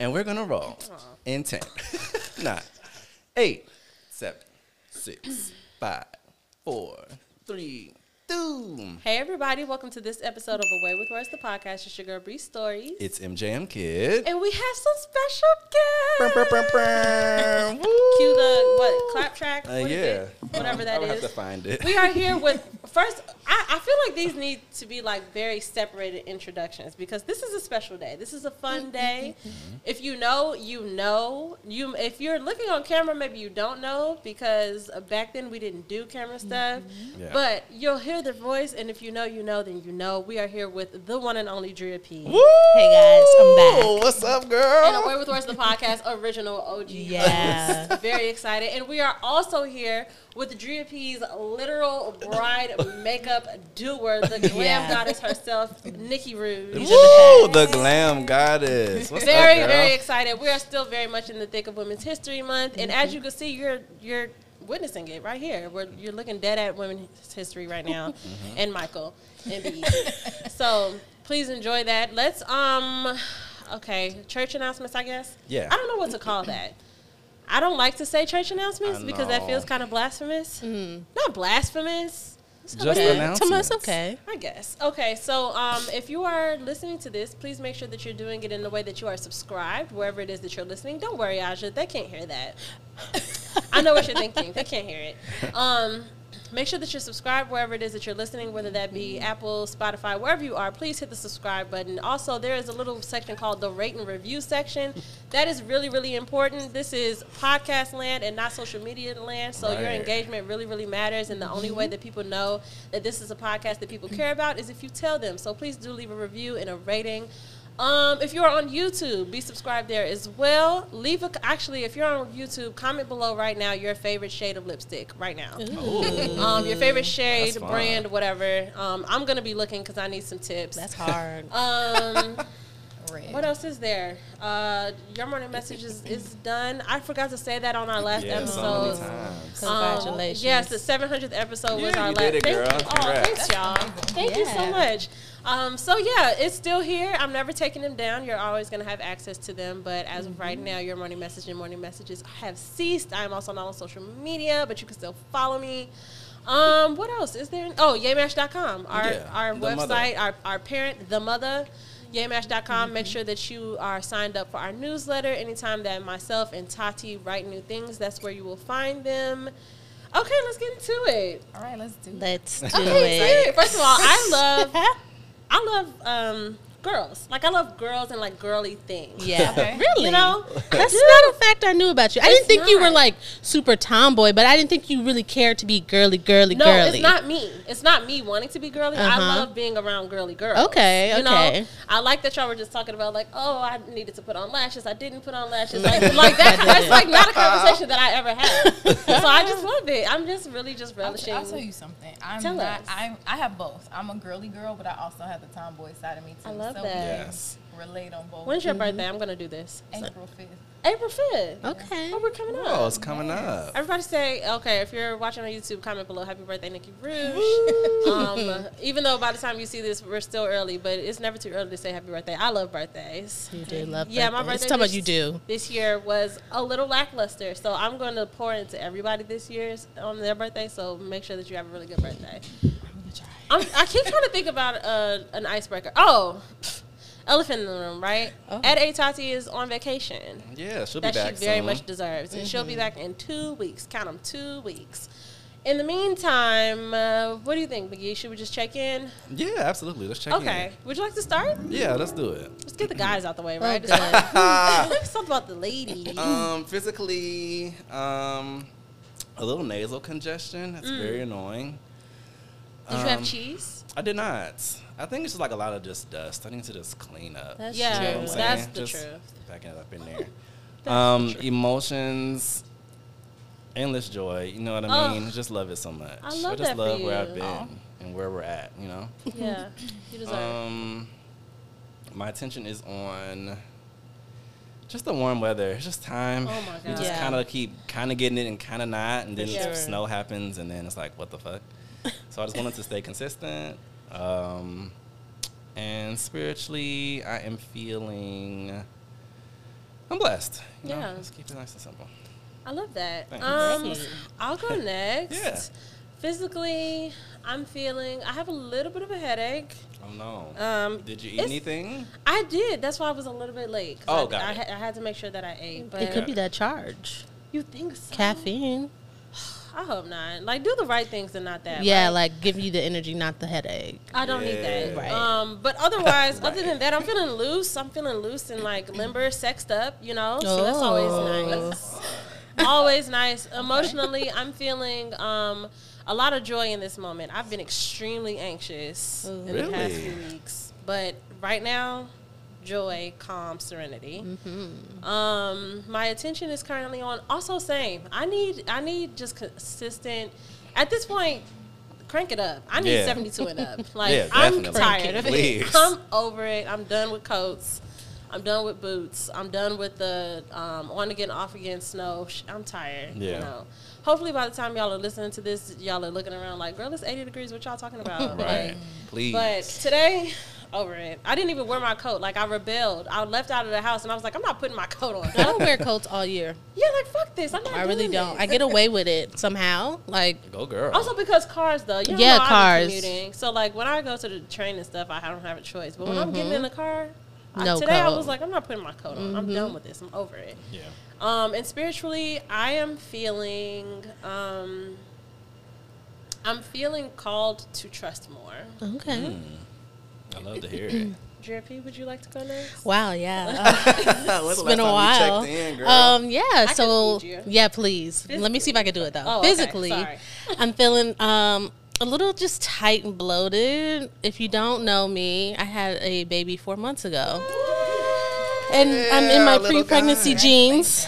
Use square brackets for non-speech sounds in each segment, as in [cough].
And we're gonna roll. In ten, [laughs] nine, eight, seven, six, five, four, three, two. Hey everybody, welcome to this episode of Away with Words, the podcast. It's your girl Bri Stories. It's MJM Kid. and we have some special guests. brr, brr, brr. [laughs] Cue the what clap track? Uh, What yeah. Whatever I that would is. have to find it. we are here with [laughs] first I, I feel like these need to be like very separated introductions because this is a special day this is a fun mm-hmm. day mm-hmm. if you know you know you if you're looking on camera maybe you don't know because back then we didn't do camera stuff mm-hmm. Yeah. but you'll hear the voice and if you know you know then you know we are here with the one and only Dria P Woo! Hey, guys, I'm back. What's up, girl? and Away with Words, the podcast original OG. Yeah. host. Very excited. And we are also here with Dria P's literal bride makeup doer, the glam [laughs] Yeah. goddess herself, Nicki Rouge. These are Woo, the glam goddess. What's Very, up, girl? very excited. We are still very much in the thick of Women's History Month. And as you can see, you're you're witnessing it right here. Where you're looking dead at Women's History right now. [laughs] And Michael and B. so please enjoy that. Let's um okay, church announcements, I guess. Yeah. I don't know what to call that. I don't like to say church announcements because that feels kind of blasphemous. Mm. Not blasphemous. Just Okay. announcements. Thomas, okay. I guess. Okay, so um, if you are listening to this, please make sure that you're doing it in the way that you are subscribed, wherever it is that you're listening. Don't worry, Aja, they can't hear that. [laughs] I know what you're thinking. They can't hear it. Um, make sure that you're subscribed wherever it is that you're listening, whether that be Apple, Spotify, wherever you are. Please hit the subscribe button. Also, there is a little section called the rate and review section. [laughs] That is really, really important. This is podcast land and not social media land, so your engagement really, really matters. And the only way mm-hmm. that people know that this is a podcast that people care about is if you tell them. So please do leave a review and a rating. Um, if you're on YouTube, be subscribed there as well. Leave a actually, if you're on YouTube, comment below right now your favorite shade of lipstick right now. Um, your favorite shade, brand, whatever. Um, I'm gonna be looking because I need some tips. That's hard. um, Red. what else is there? Uh, your morning message is, is done. I forgot to say that on our last Yeah, so many episode. Um, Congratulations. yes, the 700th episode was our you last. did it, Thank you. Oh, thanks, y'all. Thank you so much. Um, so yeah, it's still here. I'm never taking them down. You're always gonna have access to them. But as of Mm-hmm. right now, your morning message and morning messages have ceased. I'm also not on social media, but you can still follow me. Um, what else is there? Oh, yemash.com, our Yeah, our the mother. website, our our parent, the mother. YeMash.com. Make Mm-hmm. sure that you are signed up for our newsletter. Anytime that myself and Tati write new things, that's where you will find them. Okay, let's get into it. All right, let's do it. Let's do Okay, it. serious. First of all, I love [laughs] I love um, girls. Like I love girls and like girly things. Yeah. [laughs] Okay. Really? You know, [laughs] That's not a fact I knew about you. I It's didn't think you were like super tomboy, but I didn't think you really cared to be girly, girly, No, girly. it's not me. It's not me wanting to be girly. I Uh-huh. love being around girly girls. Okay, you okay. Know? I like that y'all were just talking about like, oh, I needed to put on lashes. I didn't put on lashes. [laughs] Like, like that. That's like not a conversation that I ever had. so I just love it. I'm just really just I'll, relishing. I'll tell you something. I'm Tell not. us. I'm, I have both. I'm a girly girl, but I also have the tomboy side of me too. I love so that. Yes. We can relate on both. When's your birthday? I'm gonna do this. April fifth? April fifth. Okay. Oh, we're coming up. Oh, it's coming up. Everybody say, okay, if you're watching on YouTube, comment below, happy birthday, Nicki Rouge. [laughs] um, even though by the time you see this, we're still early, but it's never too early to say happy birthday. I love birthdays. You do love Yeah, my birthdays. birthday. Talking about you do. This year was a little lackluster, so I'm going to pour into everybody this year's on their birthday. So make sure that you have a really good birthday. I'm. I'm, keep trying to think about uh, an icebreaker. Oh, [laughs] elephant in the room, right? Oh. Ed A. Tati is on vacation Yeah, she'll be back. that she very soon. much deserves. And she'll be Mm-hmm. back in two weeks. Count them, two weeks. In the meantime, uh, what do you think, McGee? Should we just check in? Yeah, absolutely. Let's check in. Okay. Would you like to start? Yeah, let's do it. Let's get the guys out the way, Oh, right? good. Let's talk [laughs] [laughs] about the ladies. um, physically, um, a little nasal congestion. It's very annoying. Did you have Um, cheese? I did not. I think it's just like a lot of just dust. I need to just clean up. That's Yeah, You know true. that's the Just truth. Backing it up in there. [laughs] um, truth. emotions, endless joy. You know what I Oh. mean? Just love it so much. I love just that for love where I've been Aw. and where we're at. You know. Yeah, you [laughs] deserve. Um, my attention is on just the warm weather. It's just time. Oh my We just Yeah. kind of keep kind of getting it and kind of not, and then For sure. snow happens, and then it's like, what the fuck? [coughs] so I just wanted to stay consistent. Um, and spiritually, I am feeling I'm blessed. You Yeah. let's keep it nice and simple. I love that. Thanks. Um, I'll go [laughs] next. Yeah. Physically, I'm feeling. I have a little bit of a headache. Oh no. Um, Did you eat anything? I did. That's why I was a little bit late. Oh, I, got I, it. I had to make sure that I ate. But It could be that charge, you think so? caffeine. I hope not. Like, do the right things and not that. Yeah, right? like give you the energy, not the headache. I don't need that. Right. Um, but otherwise, [laughs] other than that, I'm feeling loose. I'm feeling loose and like limber, sexed up. You know, so that's always Oh. nice. always nice. [laughs] Emotionally, I'm feeling um, a lot of joy in this moment. I've been extremely anxious in the past few weeks, but right now, joy, calm, serenity. Um, my attention is currently on. Also, same. I need. I need just consistent. At this point, crank it up. I need Yeah. 72 and up. [laughs] Like Yeah, I'm tired of it. Please. I'm over it. I'm done with coats. I'm done with boots. I'm done with the um, on again, off again snow. I'm tired. You Yeah. know. Hopefully, by the time y'all are listening to this, y'all are looking around like, "Girl, it's 80 degrees. What y'all talking about?" [laughs] Right. Like, Please. but today, over it. I didn't even wear my coat. Like I rebelled. I left out of the house and I was like, I'm not putting my coat on. I don't wear coats all year. [laughs] yeah, like fuck this. I'm not. I really don't. this. I get away with it somehow. Like Go girl. Also because cars though, you Yeah, I'm cars. commuting. So like when I go to the train and stuff, I don't have a choice. But when I'm getting in the car, I- Mm-hmm. Today I coat. Mm-hmm. was like, I'm not putting my coat on. I'm done with this. I'm over it. yeah. Um, and spiritually, I am feeling, um, I'm feeling called to trust more. okay. Mm. I love to hear it. [clears throat] Drippy, would you like to go next? Wow, yeah. [laughs] Uh, When's it's been a while. in. Um, yeah. can so yeah, please. Let me see if I can do it though. Oh. Physically, Sorry. I'm feeling um a little just tight and bloated. If you don't know me, I had a baby four months ago. And I'm in my pre-pregnancy guy. jeans,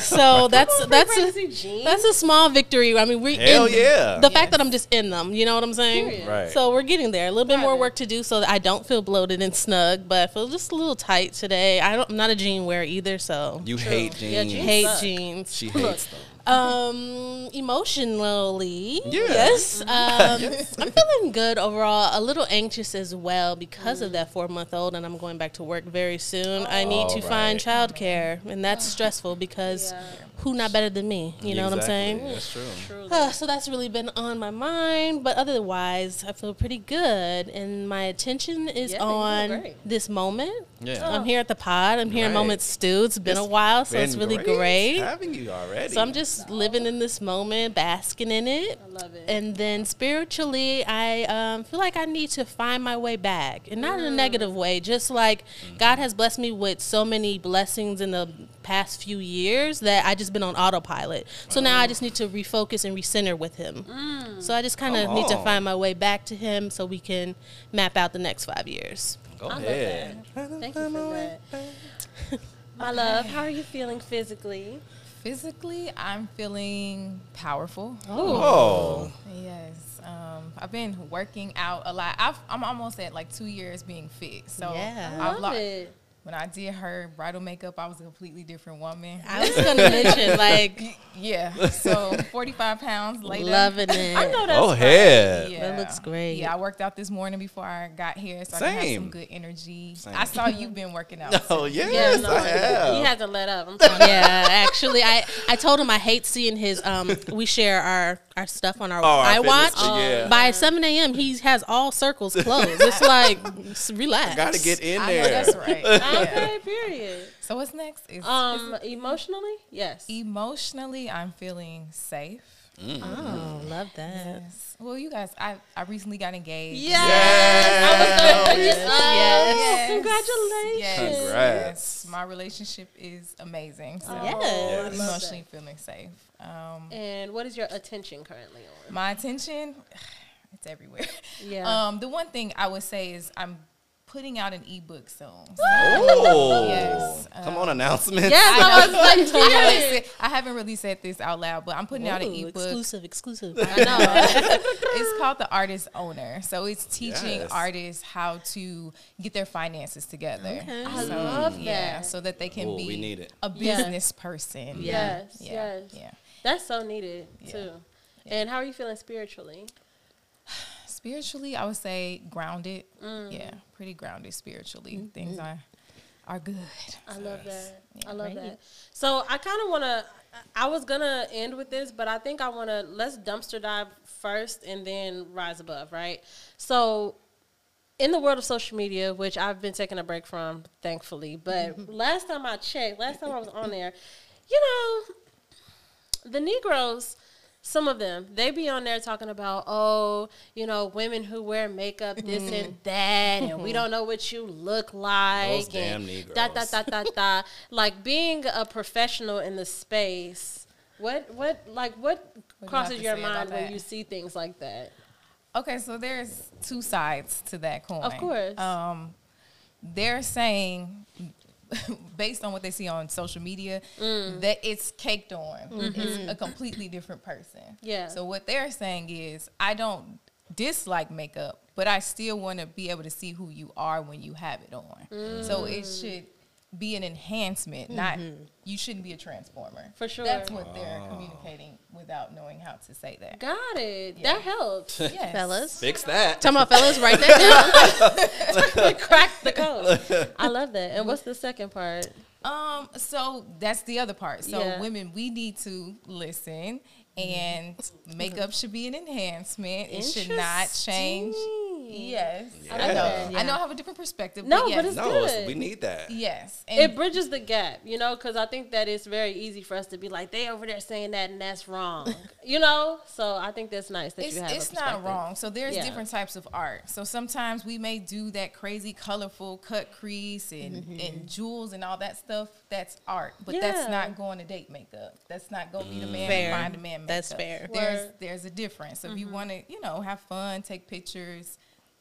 so [laughs] that's that's a, jeans? that's a small victory. I mean, we Hell in- yeah. The fact that I'm just in them, you know what I'm saying? Period. Right. So we're getting there. A little bit Got more it. work to do so that I don't feel bloated and snug, but I feel just a little tight today. I don't, I'm not a jean wearer either, so you hate jeans. Yeah, jeans hate suck. jeans. She hates them. Um, emotionally, Yeah. yes. Um, [laughs] I'm feeling good overall. A little anxious as well because of that four month old, and I'm going back to work very soon. I need to Oh, find right. childcare, and that's stressful because Yeah. Who not better than me? You know what I'm saying? That's true. Truly. Uh, so that's really been on my mind, but otherwise, I feel pretty good, and my attention is Yeah, on this moment. Yeah. I'm here at the pod. I'm here in Right. Moments Stu. It's been a while, so it's Been really great. having you already. So I'm just living in this moment, basking in it. I love it. And then spiritually, I um, feel like I need to find my way back, and not in a mm. negative way. Just like mm. God has blessed me with so many blessings in the past few years that I just been on autopilot. So now I mm. just need to refocus and recenter with Him. So I just kind of Come need to find my way back to Him, so we can map out the next five years. Go I love ahead. Thank you for that. [laughs] My love, how are you feeling physically? Physically, I'm feeling powerful. Oh. Yes. Um, I've been working out a lot. I've, I'm almost at like two years being fit. So Yeah. I I've love lo- it. When I did her bridal makeup, I was a completely different woman. I was gonna mention [laughs] like yeah. So 45 pounds later. loving it. I know that's Oh, right. head. Yeah. That looks great. Yeah, I worked out this morning before I got here, so I can have some good energy. Same. I saw you've been working out. [laughs] Oh too. yes, Yeah, no, I have. he hasn't let up. I'm yeah, [laughs] actually, I, I told him I hate seeing his. Um, we share our, our stuff on our Oh, our iWatch. fitness, yeah. By 7 a.m., he has all circles closed. It's like, s- relax. Gotta get in I know there. that's right. Yeah. Okay, period. So what's next? Is, Um, emotionally, yes. emotionally, I'm feeling safe. Oh, love that. Yes. Well, you guys, I, I recently got engaged. Yes. I was gonna bring it up. Yes. Congratulations. Yes. Congrats. Yes. My relationship is amazing. So Yes. I love emotionally feeling safe. Um, And what is your attention currently on? my attention, [sighs] it's everywhere. Yeah. Um, the one thing I would say is I'm putting out an ebook soon. So Oh, Yes, Come uh, on, announcements. Yes, I was [laughs] like, I haven't, I haven't really said this out loud, but I'm putting out an Ooh, ebook. exclusive, exclusive. [laughs] I know. [laughs] it's called the artist owner so it's teaching Yes. artists how to get their finances together Okay. I So, love yeah that. so that they can Ooh, be we need it. a Yeah. business person Yes, yeah yes. yeah That's so needed Yeah. too. And how are you feeling spiritually? Spiritually i would say grounded Mm. yeah pretty grounded spiritually Mm-hmm. things i are good. I love that. I love great. that. So I kind of want to. I was gonna end with this, but I think I want to let's dumpster dive first and then rise above, right? So, in the world of social media, which I've been taking a break from, thankfully, but [laughs] last time I checked, last time I was on there, you know, the Negroes. Some of them, they be on there talking about, oh, you know, women who wear makeup, this and that, and we don't know what you look like. Those damn and Negroes. Da, da, da, da, da. Like being a professional in the space, what, what, like, what you have crosses to your mind when you see things like that? Okay, so there's two sides to that coin. Of course. Um, they're saying, [laughs] based on what they see on social media, Mm. that it's caked on. It's a completely different person. Mm-hmm. Yeah. So what they're saying is, I don't dislike makeup, but I still want to be able to see who you are when you have it on. So it Mm. should be an enhancement, not you shouldn't be a transformer. Mm-hmm. For sure. That's what they're communicating without knowing how to say that. Got it. Yeah. That helps. [laughs] Yes. Fellas. Fix that. Talking about fellas, write that down. Crack the code. I love that. And what's the second part? Um, so that's the other part. So Yeah. women, we need to listen, and makeup should be an enhancement. It should not change. Yes, Yeah. I know. Okay. I know. I have a different perspective. No, but, yes. but it's No, good. it's- we need that. yes, it bridges the gap, you know, because I think that it's very easy for us to be like, they over there saying that and that's wrong, [laughs] you know. So I think that's nice that it's, you have. it's a not wrong. So there's Yeah. different types of art. So sometimes we may do that crazy, colorful cut crease and, Mm-hmm. and jewels and all that stuff. That's art, but Yeah. that's not going to date makeup. That's not going to be the man Fair. find a man makeup. That's fair. There's Word. there's a difference. So if Mm-hmm. you want to, you know, have fun, take pictures,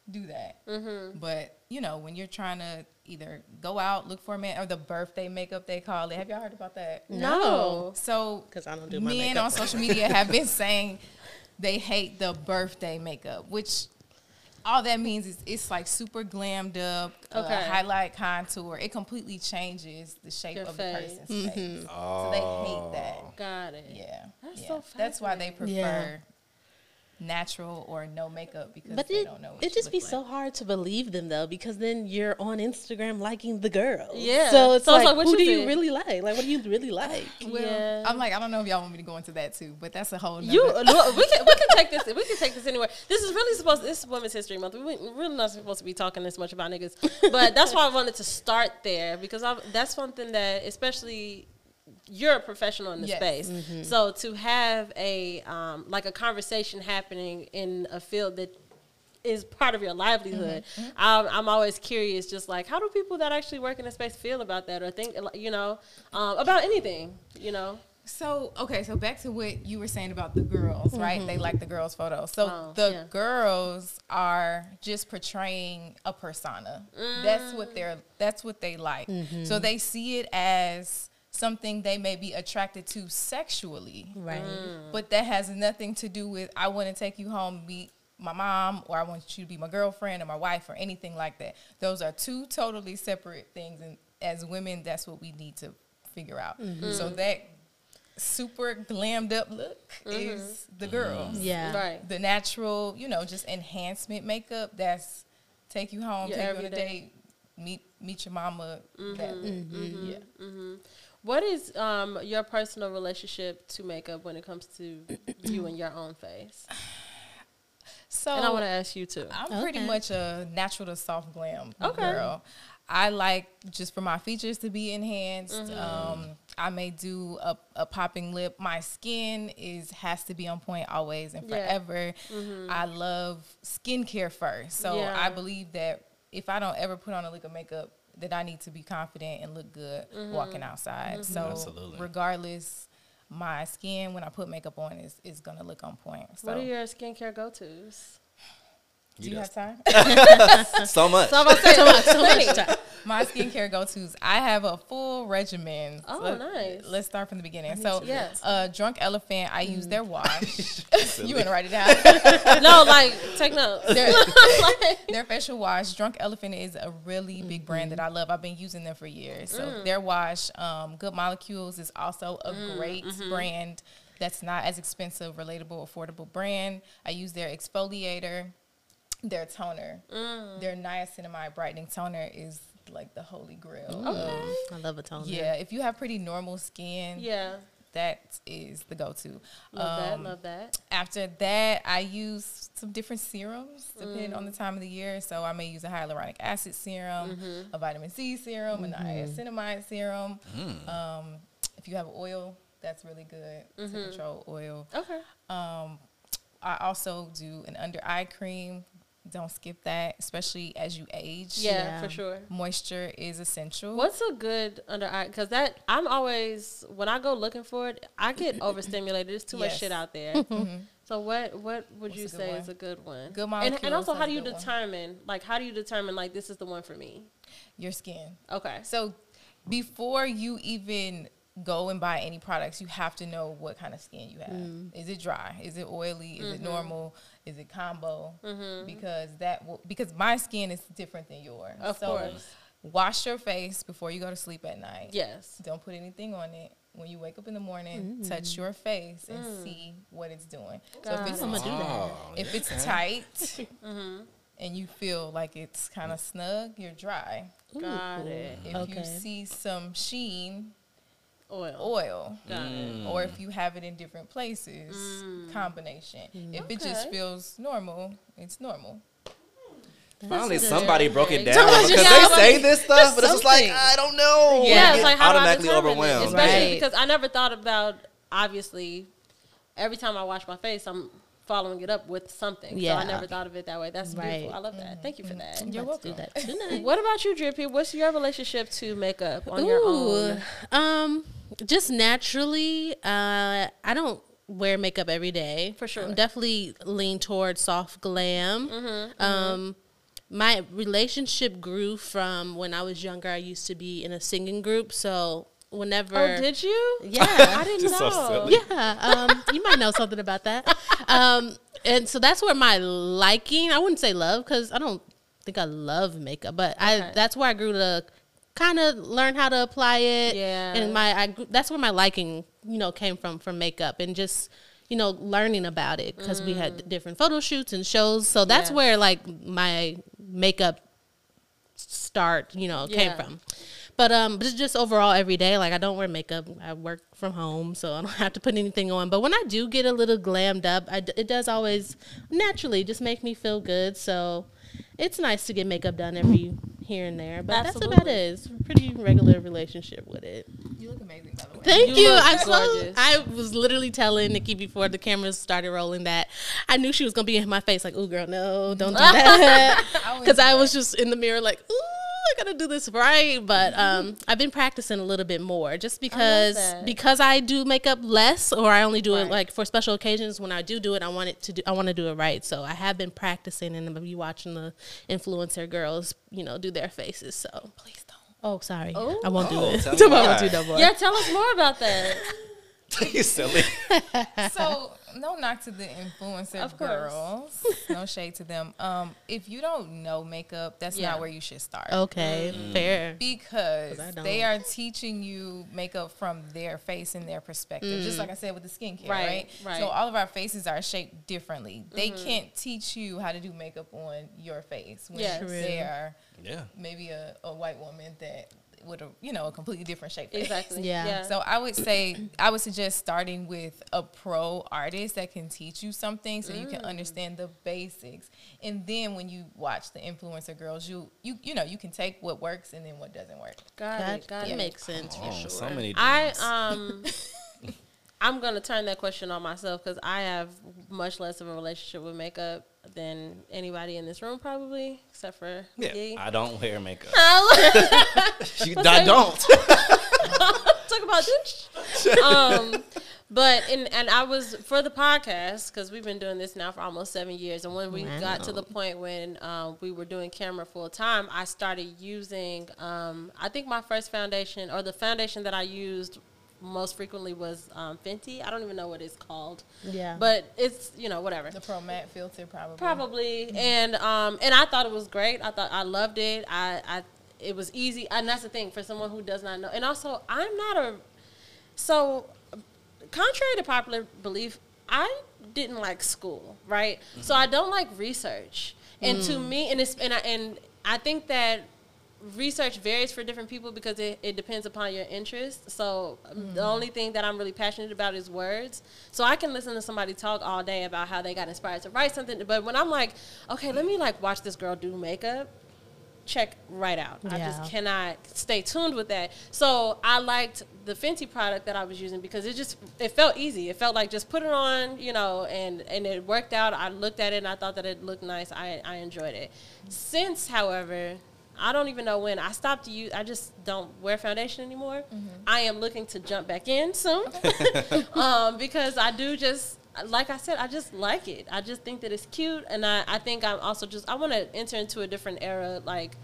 do that. Mm-hmm. But you know, when you're trying to either go out, look for a man, or the birthday makeup they call it. Have y'all heard about that? No. So because I don't do my men makeup. on social media have been saying they hate the birthday makeup, which all that means is it's like super glammed up, uh, highlight contour. It completely changes the shape Your of face. the person's face. Oh. So they hate that. Got it. Yeah, That's yeah. so That's why they prefer Yeah. Natural or no makeup because But they it, don't know. What it you just be like. so hard to believe them though, because then you're on Instagram liking the girls. Yeah. So it's So like, like, what who you do you really like? Like, what do you really like? Well, Yeah. I'm like, I don't know if y'all want me to go into that too, but that's a whole. You, nother- look, we can we can take this [laughs] we can take this anywhere. This is really supposed. This is Women's History Month. We we're really not supposed to be talking this much about niggas, but that's why I wanted to start there because I, that's one thing that especially you're a professional in the Yes. space. Mm-hmm. So to have a um, like a conversation happening in a field that is part of your livelihood. Mm-hmm. Mm-hmm. I'm, I'm always curious, just like how do people that actually work in the space feel about that, or think, you know, um, about anything, you know? So okay, so back to what you were saying about the girls, right? They like the girls' photos. So Oh, the yeah. girls are just portraying a persona. That's what mm. they're. That's what they like. So they see it as something they may be attracted to sexually, Right. Mm. but that has nothing to do with I want to take you home, and be my mom, or I want you to be my girlfriend or my wife or anything like that. Those are two totally separate things, and as women, that's what we need to figure out. Mm-hmm. So mm. that super glammed up look is mm-hmm. the girls. Yeah. Right. The natural, you know, just enhancement makeup. That's take you home, Your take you on a everyday. date, meet meet your mama. That, mm-hmm. Yeah. What is um, your personal relationship to makeup when it comes to you and your own face? So and I want to ask you too. I'm pretty much a natural to soft glam Okay. girl. I like just for my features to be enhanced. Mm-hmm. Um, I may do a, a popping lip. My skin is has to be on point always and Yeah. forever. I love skincare first, so Yeah. I believe that if I don't ever put on a lick of makeup, that I need to be confident and look good Mm-hmm. walking outside. So Absolutely. regardless, my skin when I put makeup on is is gonna look on point. So What are your skincare go tos? Do you You have time? So much. So I'm about to say, So much, so much [laughs] time. my skincare go tos. I have a full regimen. Oh, Let- nice. Let's start from the beginning. So, Yes. uh, Drunk Elephant, I use their wash. [laughs] You want to write it down? [laughs] no, like take notes. their, their facial wash, Drunk Elephant, is a really big brand that I love. I've been using them for years. So their wash, um, Good Molecules, is also a great brand. That's not as expensive, relatable, affordable brand. I use their exfoliator, their toner, their niacinamide brightening toner is like the holy grail. Mm. I love a toner. Yeah, if you have pretty normal skin, Yeah. that is the go-to. Love that. Um, Love that. After that, I use some different serums depending on the time of the year. So I may use a hyaluronic acid serum, a vitamin C serum, a niacinamide serum. Um, if you have oil, that's really good to control oil. Okay. Um, I also do an under eye cream. Don't skip that, especially as you age. Yeah, Yeah. for sure. Moisture is essential. What's a good under eye? Because that I'm always when I go looking for it, I get [coughs] overstimulated. There's too much shit out there. [laughs] Mm-hmm. So what what would What's you say one? is a good one? Good and, molecules and also, how do you good one. determine? Like, how do you determine like this is the one for me? Your skin. Okay. So before you even go and buy any products, you have to know what kind of skin you have. Mm. Is it dry? Is it oily? Is Mm-hmm. it normal? Is it combo? Because that will, because my skin is different than yours. Of so course. wash your face before you go to sleep at night. Yes. Don't put anything on it. When you wake up in the morning, touch your face and see what it's doing. So if it's, I'm gonna do that. Oh, if it's okay. tight [laughs] and you feel like it's kind of snug, you're dry. Got it. If Okay. you see some sheen, Oil. oil. Got it. Or if you have it in different places, mm. combination. If it just feels normal, it's normal. Finally, good. somebody broke it down because they say this stuff, but it's just like. I don't know. Yeah, it's like automatically do I determine overwhelmed. Especially Right. because I never thought about obviously every time I wash my face, I'm following it up with something. Yeah. So I never thought of it that way. That's Right. beautiful. I love that. Thank you for that. You're Let's do welcome. that tonight. [laughs] What about you, Drippy? What's your relationship to makeup on your own? Um, just naturally, uh, I don't wear makeup every day. For sure. I'm definitely lean toward soft glam. Mm-hmm, Um, my relationship grew from when I was younger. I used to be in a singing group, so whenever Oh, did you? yeah, [laughs] I didn't Just so know. yeah, um, you might know something about that. Um, and so that's where my liking, I wouldn't say love because I don't think I love makeup, but Okay. I that's where I grew to kind of learn how to apply it. Yeah. And my I grew, that's where my liking, you know, came from from makeup and just you know learning about it because we had different photo shoots and shows. So that's Mm. Yeah. where like my makeup start, you know, came Yeah. from. But um, but just overall every day, like I don't wear makeup. I work from home, so I don't have to put anything on. But when I do get a little glammed up, I it does always naturally just make me feel good. So it's nice to get makeup done every here and there. But that's about Absolutely. it. It's pretty regular relationship with it. You look amazing, by the way. Thank You you. look I so. I was literally telling Nicki before the cameras started rolling that I knew she was gonna be in my face like, "Ooh, girl, no, don't do that," because [laughs] I [laughs] do was just in the mirror like, "Ooh, I gotta do this right." But um, I've been practicing a little bit more just because that. because I do makeup less, or I only do Right. it like for special occasions. When I do do it, I want it to do. I want to do it right. So I have been practicing, and I'm be watching the influencer girls, you know, do their faces. So Please don't. oh, sorry, Oh. I won't do Oh, it. tell [laughs] I won't do no more. Yeah, tell us more about that. [laughs] you silly. [laughs] so no knock to the influencer Of girls. No shade to them. Um, if you don't know makeup, that's Yeah. not where you should start. Okay, mm. fair. Because they are teaching you makeup from their face and their perspective. Just mm. like I said with the skincare, Right, right? right. So all of our faces are shaped differently. They mm-hmm. can't teach you how to do makeup on your face when Yes. True. they are Yeah. maybe a, a white woman that with a you know a completely different shape. Exactly. Yeah. Yeah. So I would say I would suggest starting with a pro artist that can teach you something so you can understand the basics. And then when you watch the influencer girls, you you you know, you can take what works and then what doesn't work. got That, it. Got that it. makes sense for Oh, sure. so many. I um [laughs] I'm gonna turn that question on myself because I have much less of a relationship with makeup than anybody in this room probably, except for yeah, McGee. I don't wear makeup. Talk [laughs] You- I don't. [laughs] Talk about this. Um, but in and I was for the podcast because we've been doing this now for almost seven years, and when we got to the point when um, we were doing camera full time, I started using. Um, I think my first foundation or the foundation that I used most frequently was um, Fenty. I don't even know what it's called. Yeah. But it's you know whatever. The pro matte filter probably. Probably, and um, and I thought it was great. I thought I loved it. I, I, it was easy, and that's the thing for someone who does not know. And also, I'm not a so contrary to popular belief. I didn't like school, right? So I don't like research, and to me, and it's and I, and I think that research varies for different people because it, it depends upon your interest. So um, the only thing that I'm really passionate about is words. So I can listen to somebody talk all day about how they got inspired to write something, but when I'm like, okay, let me like watch this girl do makeup, check right out. I just cannot stay tuned with that. So I liked the Fenty product that I was using because it just it felt easy. It felt like just put it on, you know, and and it worked out. I looked at it and I thought that it looked nice. I I enjoyed it. Since, however, I don't even know when I stopped to use. I just don't wear foundation anymore. I am looking to jump back in soon [laughs] [laughs] um, because I do just like I said, I just like it. I just think that it's cute, and I, I think I'm also just I want to enter into a different era, like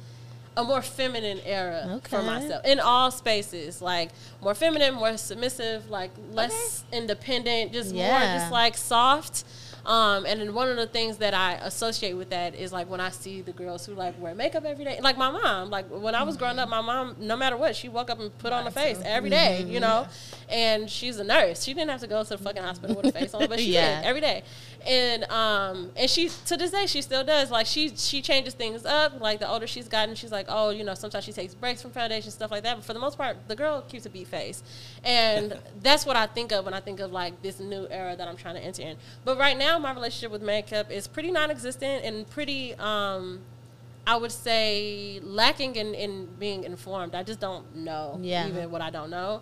a more feminine era for myself in all spaces, like more feminine, more submissive, like less independent, just more just like soft. Um, and then one of the things that I associate with that is like when I see the girls who like wear makeup every day, like my mom. Like when I was growing up, my mom, no matter what, she woke up and put on a face every day, you know. And she's a nurse. She didn't have to go to the fucking hospital with a face on, but she [laughs] Yeah. did every day. And um, and she to this day she still does. Like she she changes things up. Like the older she's gotten, she's like, oh, you know, sometimes she takes breaks from foundation stuff like that. But for the most part, the girl keeps a beat face, and [laughs] that's what I think of when I think of like this new era that I'm trying to enter in. But right now, my relationship with makeup is pretty non-existent and pretty. Um, I would say lacking in, in being informed. I just don't know Yeah. even what I don't know.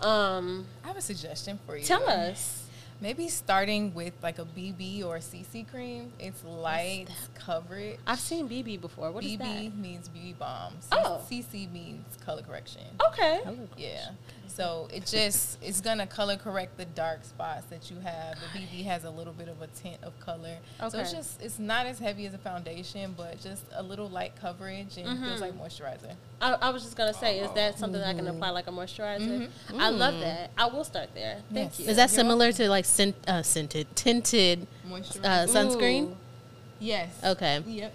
Um, I have a suggestion for you. tell us. Maybe starting with like a BB or CC cream. It's light coverage. I've seen BB before. What is that? BB means beauty bomb. C- Oh. CC means color correction. that? Okay. Yeah. So it just it's gonna color correct the dark spots that you have. The BB has a little bit of a tint of color. So it's just it's not as heavy as a foundation, but just a little light coverage and Mm-hmm. feels like moisturizer. I, I was just gonna say, is that something that I can apply like a moisturizer? I love that. I will start there. Thank Yes. you. Is that You're similar to like scent, uh, scented, tinted uh, sunscreen? Ooh. yes. Okay. Yep.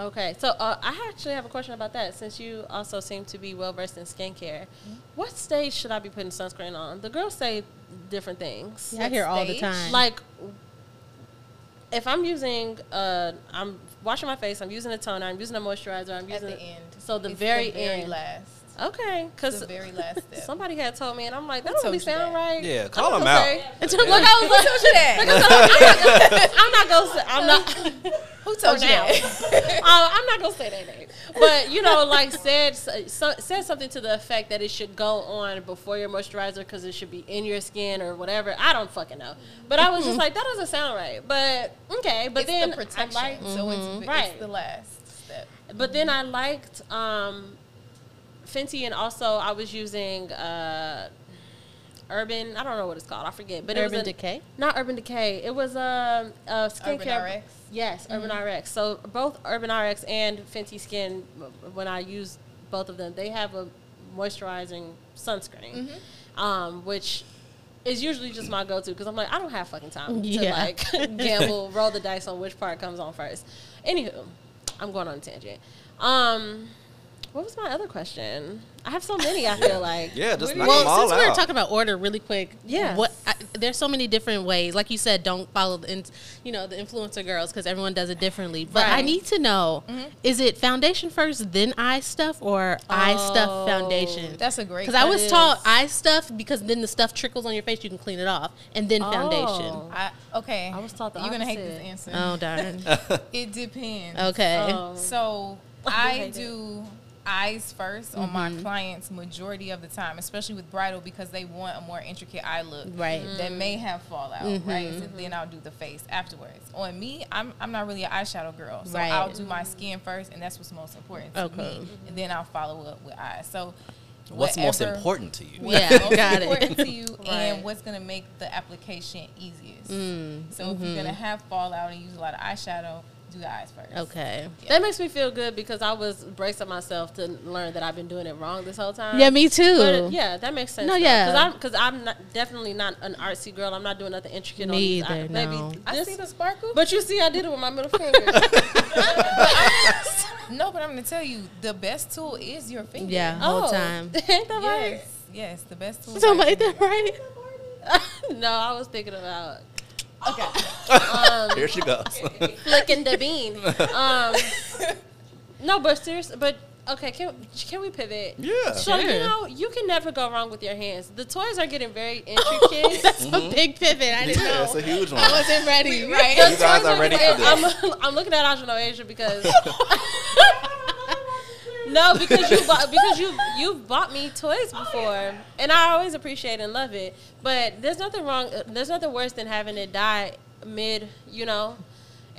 Okay, so uh, I actually have a question about that. Since you also seem to be well versed in skincare, what stage should I be putting sunscreen on? The girls say different things. Yeah, I hear all the time. Like, if I'm using, uh, I'm washing my face, I'm using a toner, I'm using a moisturizer, I'm At using the end. So the It's very, very end. last. Okay, because The very last step. somebody had told me, and I'm like, that Who don't really sound that? right. Yeah, I'm call them gonna out. say- [laughs] Look, like, I was like, Who told you that? I'm not gonna say. I'm not. [laughs] Who told you that? uh, [laughs] I'm not gonna say that name, but you know, like said so, said something to the effect that it should go on before your moisturizer because it should be in your skin or whatever. I don't fucking know, but I was just like, that doesn't sound right. But okay, but it's then the protection. I liked, So it's, Right. it's the last step. but then I liked um, Fenty, and also I was using uh, Urban. I don't know what it's called. I forget, but it Urban was a, Decay? Not Urban Decay. It was um, a skincare. Urban RX? Yes, Urban RX. So both Urban RX and Fenty Skin, when I use both of them, they have a moisturizing sunscreen, um, which is usually just my go-to because I'm like I don't have fucking time to like [laughs] gamble, roll the dice on which part comes on first. Anywho, I'm going on a tangent. Um, what was my other question? I have so many. I feel [laughs] like Yeah, just knock you- them Well, all since we were out. talking about order really quick, yeah. what I, there's so many different ways. Like you said, don't follow the, in, you know, the influencer girls because everyone does it differently. But I need to know: is it foundation first, then eye stuff, or eye Oh. stuff foundation? That's a great. Because I was That taught eye stuff because then the stuff trickles on your face, you can clean it off, and then foundation. Oh. I, okay. I was taught the You're gonna hate this answer. Oh darn. [laughs] It depends. Okay. Um, So [laughs] I do. hate do eyes first on my Mm-hmm. clients majority of the time, especially with bridal because they want a more intricate eye look. Right. That may have fallout, Mm-hmm. right? So then I'll do the face afterwards. On me, I'm I'm not really an eyeshadow girl, so Right. I'll do my skin first, and that's what's most important to Okay. me. And then I'll follow up with eyes. So What's most important to you? [laughs] Yeah, most got important it. to you [laughs] Right. and what's gonna make the application easiest. Mm, So if you're gonna have fallout and use a lot of eyeshadow, do the eyes first. Okay. That makes me feel good because I was bracing myself to learn that I've been doing it wrong this whole time. Yeah, me too. But uh, yeah, that makes sense. No, though. yeah. because I'm because I'm not, definitely not an artsy girl. I'm not doing nothing intricate. on Me these either, eye- Maybe no. I see the sparkle. but you see, I did it with my middle finger. [laughs] [laughs] No, but I'm gonna tell you, the best tool is your finger. Yeah, whole oh, time. [laughs] ain't that Yes. Yes, the best tool. is So your ain't finger. that right? right? no, I was thinking about [laughs] Here she goes. [laughs] flicking the bean. Um, [laughs] no, but seriously, but Okay, can can we pivot? Yeah. So you know you can never go wrong with your hands. The toys are getting very intricate. That's a big pivot. I didn't Yeah, know. it's a huge one. I wasn't ready. Right. The You guys are ready for I'm. I'm looking at Aja Asia because no, because you bought, because you you've bought me toys before, and I always appreciate and love it. But there's nothing wrong. There's nothing worse than having it die mid. You know.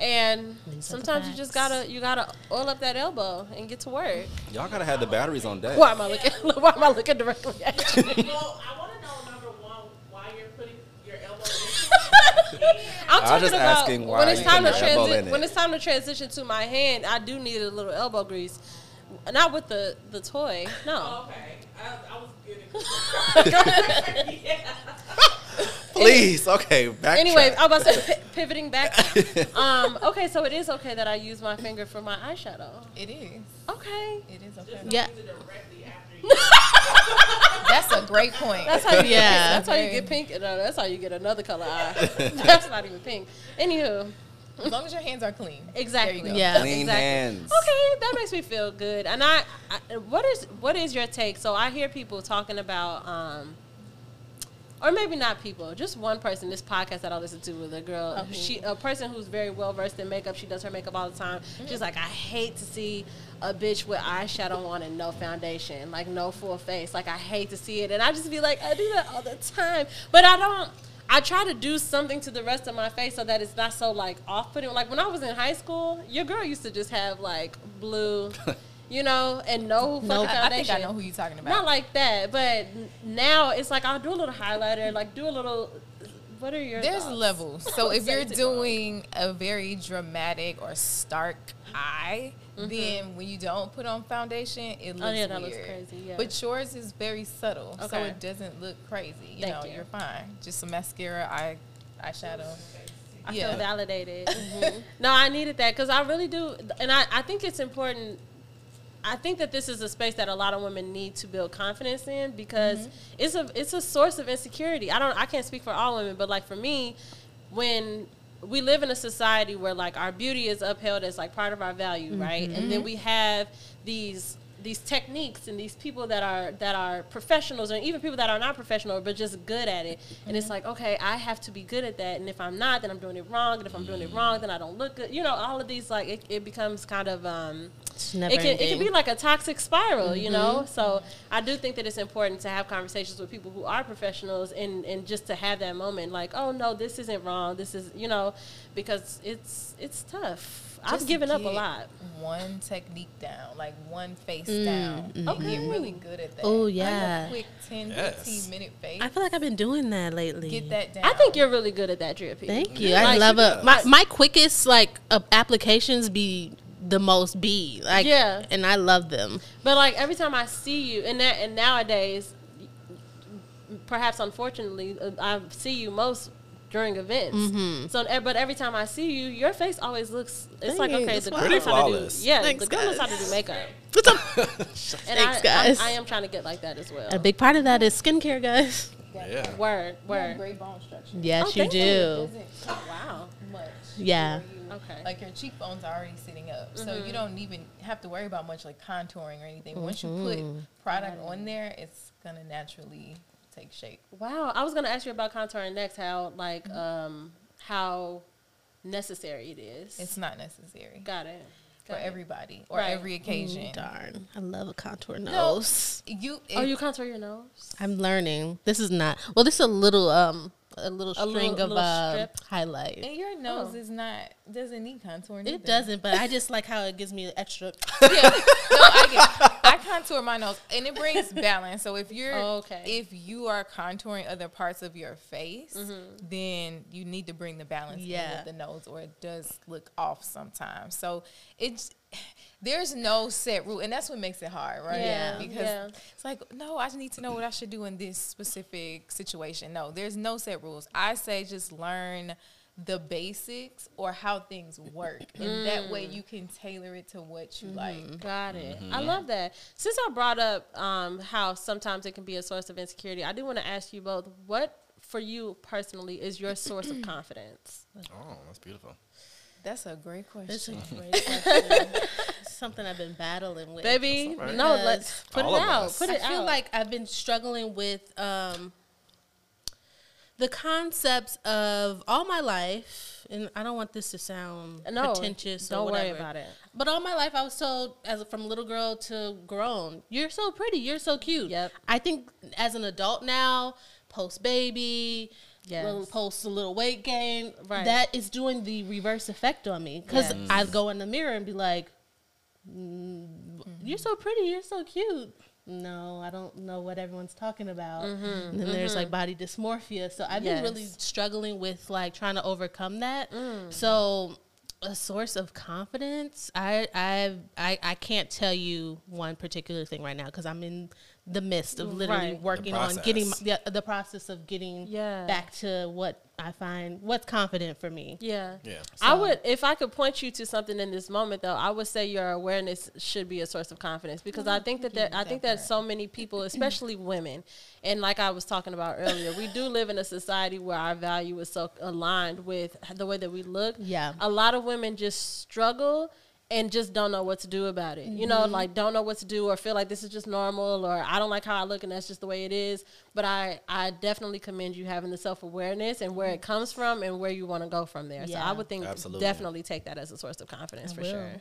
And These sometimes you just gotta you gotta oil up that elbow and get to work. Y'all gotta have the batteries on deck. Why am I looking? [laughs] Why am I looking directly at you? Well, I want to know number one why you're putting your elbow in. [laughs] I'm was talking just about asking why when it's time to put your elbow in transition. it. When it's time to transition to my hand, I do need a little elbow grease, not with the the toy. No. okay, I, I was getting. [laughs] yeah. Please, okay, back. Anyway, I was about to say pi- pivoting back. [laughs] Um, okay, so it is okay that I use my finger for my eyeshadow. It is. Okay, It is okay. Yeah. Use it directly after you. [laughs] That's a great point. that's how you Yeah. That's how you get pink. No, that's how you get another color eye. that's not even pink. Anywho, as long as your hands are clean. exactly. There you go. Yeah. Clean exactly. hands. Okay, that makes me feel good. And I, I, what is what is your take? So I hear people talking about, um, or maybe not people, just one person. This podcast that I listen to with a girl, Oh, who? she a person who's very well versed in makeup. She does her makeup all the time. She's like, I hate to see a bitch with eyeshadow on and no foundation, like no full face. Like I hate to see it, and I just be like, I do that all the time, but I don't. I try to do something to the rest of my face so that it's not so like off putting. Like when I was in high school, your girl used to just have like blue, [laughs] you know, and no fucking Nope. I, I foundation. think I know who you're talking about. Not like that, but now it's like I'll do a little highlighter, like do a little. What are your? There's thoughts? levels. So [laughs] if you're doing a very dramatic or stark eye, then when you don't put on foundation, it looks Mm-hmm. Oh, yeah, that weird. looks crazy, yeah. But yours is very subtle, so it doesn't look crazy. You Thank know, you. are fine. Just some mascara, eye, eyeshadow. I Yeah. feel validated. Mhm. [laughs] No, I needed that because I really do, and I, I think it's important. I think that this is a space that a lot of women need to build confidence in because it's a it's a source of insecurity. I don't I can't speak for all women, but like for me, when we live in a society where like our beauty is upheld as like part of our value, mm-hmm. right? And then we have these these techniques and these people that are that are professionals and even people that are not professional but just good at it. And it's mm-hmm. like okay i have to be good at that. And if i'm not then i'm doing it wrong. And if i'm doing it mm. wrong then i don't look good. You know all of these like it, it becomes kind of um it can, it can be like a toxic spiral, you know. So I do think that it's important to have conversations with people who are professionals and and just to have that moment, like, oh no, this isn't wrong. This is, you know, because it's it's tough. I've Just given up a lot. One technique down, like one face Mm, down. mm. And get really good at that. Oh, Like a yeah. quick 10, Yes. 15 minute face. I feel like I've been doing that lately. Get that down. I think you're really good at that, Drippy. Thank you. Yeah, I like love she it. My my quickest like uh, applications be the most be like Yeah. and I love them. But like every time I see you, and that and nowadays, perhaps unfortunately, uh, I see you most during events. Mm-hmm. So, but every time I see you, your face always looks. It's like okay, Thanks. the girl Pretty knows how to do. flawless. Yeah, Thanks, the girl knows how to do makeup. [laughs] What's up? [laughs] And Thanks, I, guys. I, I am trying to get like that as well. A big part of that is skincare, guys. Yeah. word, You have word. great bone structure. Yes, Oh, you thank you. do. Wow. much. Yeah. For you. Okay. Like your cheekbones are already sitting up, so Mm-hmm. you don't even have to worry about much like contouring or anything. Once you put product on there, it's gonna naturally take shape. Wow. I was gonna ask you about contouring next. How like um how necessary it is. It's not necessary Got it. for Got it. everybody or Right. every occasion. Darn. I love a contour No. nose. You, Oh, you contour your nose. I'm learning. This is not well, this is a little um a little A string little- of little uh, highlight. and your nose Oh. is not doesn't need contouring. It either. doesn't, but I just like how it gives me an extra [laughs] yeah. No, I get. I [laughs] contour my nose, and it brings [laughs] balance. So if you're, Oh, okay. if you are contouring other parts of your face, Mm-hmm. then you need to bring the balance in Yeah. with the nose, or it does look off sometimes. So it's there's no set rule, and that's what makes it hard, right? Yeah, Because yeah. it's like, no, I just need to know what I should do in this specific situation. No, there's no set rules. I say just learn the basics or how things work, and that way Mm. you can tailor it to what you like. Got it. I love that. Since I brought up um, how sometimes it can be a source of insecurity, I do want to ask you both what, for you personally, is your source of [clears throat] confidence? Oh, that's beautiful. That's a great It's a question. great [laughs] question. something I've been battling with. Baby, That's no, let's put all it of out. us. Put I it feel like I've been struggling with um, the concepts of all my life, and I don't want this to sound no, pretentious. Don't or worry about it. But all my life, I was told, as from little girl to grown, you're so pretty, you're so cute. Yep. I think as an adult now, post baby, Yes. little post a little weight gain, Right. that is doing the reverse effect on me. Because Yes. I go in the mirror and be like, "Mm, "You're so mm-hmm. pretty, you're so cute." No, I don't know what everyone's talking about. Mm-hmm. And then there's like mm-hmm. body dysmorphia. So I've been really struggling with like trying to overcome that. Mm. So a source of confidence, I I I, I can't tell you one particular thing right now because I'm in the mist of literally Right. working on getting my, the, the process of getting Yeah. back to what I find what's confident for me. Yeah. Yeah. I would, if I could point you to something in this moment, though, I would say your awareness should be a source of confidence because I mm-hmm. think that there, I think that so many people, [clears throat] especially women, and like I was talking about earlier, we do live in a society where our value is so aligned with the way that we look. Yeah. A lot of women just struggle and just don't know what to do about it. You know, mm-hmm. like don't know what to do or feel like this is just normal or I don't like how I look and that's just the way it is. But I, I definitely commend you having the self awareness and where it comes from and where you want to go from there. So I would think Absolutely. definitely take that as a source of confidence I for will. sure.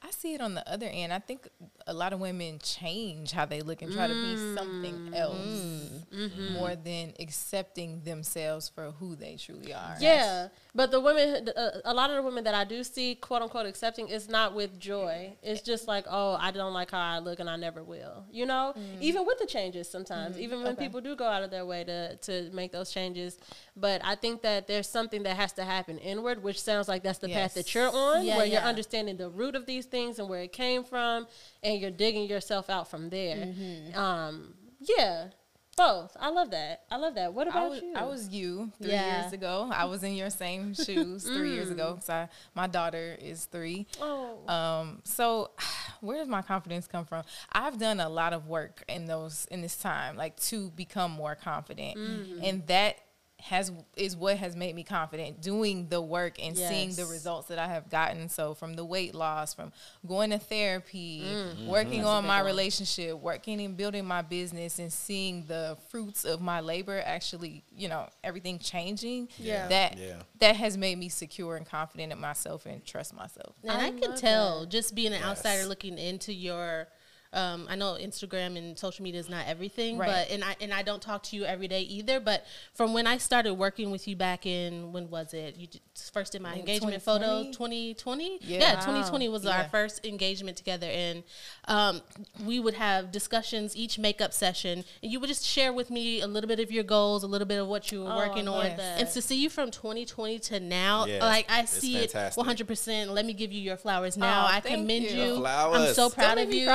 I see it on the other end. I think a lot of women change how they look and try to be something mm. else mm-hmm. more than accepting themselves for who they truly are. Yeah, but the women, uh, a lot of the women that I do see, quote unquote, accepting, is not with joy. It's just like, oh, I don't like how I look, and I never will. You know, even with the changes, sometimes, even when Okay. people do go out of their way to to make those changes. But I think that there's something that has to happen inward, which sounds like that's the path that you're on, Yeah, where you're understanding the root of these things and where it came from, and you're digging yourself out from there. Mm-hmm. Um, yeah. Both. I love that. I love that. What I about was, you? I was you three Yeah. years ago. I was in your same [laughs] shoes three years ago. So I, my daughter is three. Oh. Um, so [sighs] where does my confidence come from? I've done a lot of work in those in this time, like to become more confident, and that has is what has made me confident doing the work and seeing the results that I have gotten. So from the weight loss, from going to therapy, Mm-hmm. working on my relationship, working and building my business, and seeing the fruits of my labor actually, you know, everything changing. Yeah. that Yeah. that has made me secure and confident in myself and trust myself. And I I, can tell that. just being an outsider looking into your um, I know Instagram and social media is not everything, Right. but and I and I don't talk to you every day either. But from when I started working with you back in when was it? You first did my Like engagement 2020? photo, twenty twenty. Yeah. Yeah, Wow. twenty twenty was our first engagement together, and um, we would have discussions each makeup session, and you would just share with me a little bit of your goals, a little bit of what you were Oh, working on, that. and to see you from twenty twenty to now, Yeah, like I it's see it one hundred percent. Let me give you your flowers now. Oh, I commend you. you. I'm so proud Don't of make me you.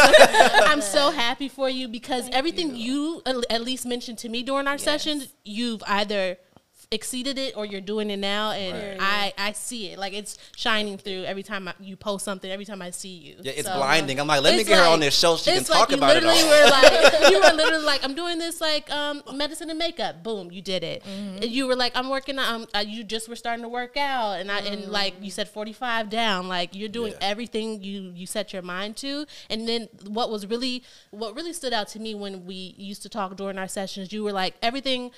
[laughs] I'm so happy for you because everything you. at- at least mentioned to me during our Yes. sessions, you've either exceeded it or you're doing it now, and Right. I I see it like it's shining through every time I, you post something. Every time I see you, Yeah, it's So, blinding. I'm like, let me get her on this show. She can talk like about it all. were like [laughs] you were literally like I'm doing this like um medicine and makeup. Boom, you did it. Mm-hmm. And you were like I'm working. Um, uh, you just were starting to work out, and I and like you said 45 down. Like you're doing. Yeah. everything you you set your mind to. And then what was really what really stood out to me when we used to talk during our sessions, you were like everything.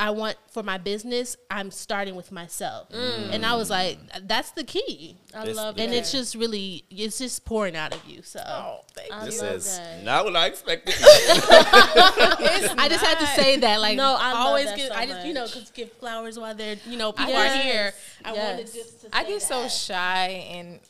I want for my business, I'm starting with myself. Mm. And I was like, that's the key. I This- love it. And that. it's just really, it's just pouring out of you. So Oh, thank I This love is that. not what I expected. [laughs] I just had to say that, like, No, I love always that give. so I just, you know, cause give flowers while they're, you know, people Yes. are here. I wanted Yes. just to. I say get so shy and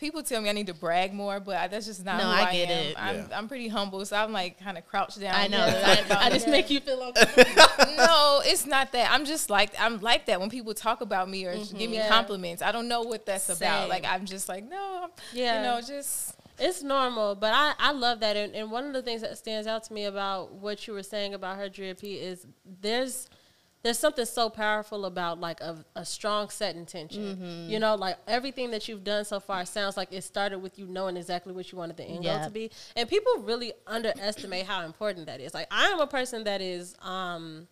people tell me I need to brag more, but I, that's just not No, who I I, get am. it. I'm, Yeah. I'm pretty humble, so I'm like kind of crouched down. I know. here I, I just it. make you feel [laughs] uncomfortable. no, it's not that. I'm just like I'm like that when people talk about me or give me Mm-hmm. Yeah. compliments. I don't know what that's Same. about. Like I'm just like no, I'm, Yeah. you know, just It's normal, but I, I love that. And, and one of the things that stands out to me about what you were saying about her GP is there's there's something so powerful about like a, a strong set intention. Mm-hmm. You know, like everything that you've done so far sounds like it started with you knowing exactly what you wanted the end goal to be. And people really underestimate how important that is. Like I am a person that is um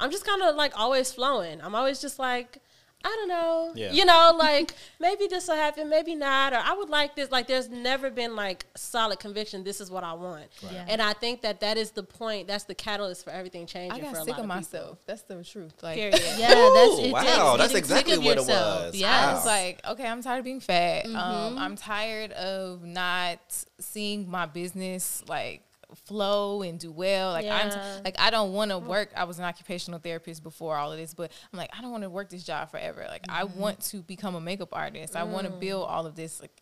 I'm just kind of like always flowing. I'm always just like I don't know. Yeah. You know, like [laughs] maybe this will happen, maybe not, or I would like this. Like, there's never been like solid conviction. This is what I want, Yeah. and I think that that is the point. That's the catalyst for everything changing. I for got a sick lot of people. myself. That's the truth. Like, Period. [laughs] Yeah, that's it. wow, takes that's exactly of what it was. Yeah, I was like, okay, I'm tired of being fat. Um, Mm-hmm. I'm tired of not seeing my business like flow and do well. Like I'm Yeah. like I don't want to work. I was an occupational therapist before all of this, but I'm like I don't want to work this job forever. Like I Mm-hmm. want to become a makeup artist. I want to build all of this. Like,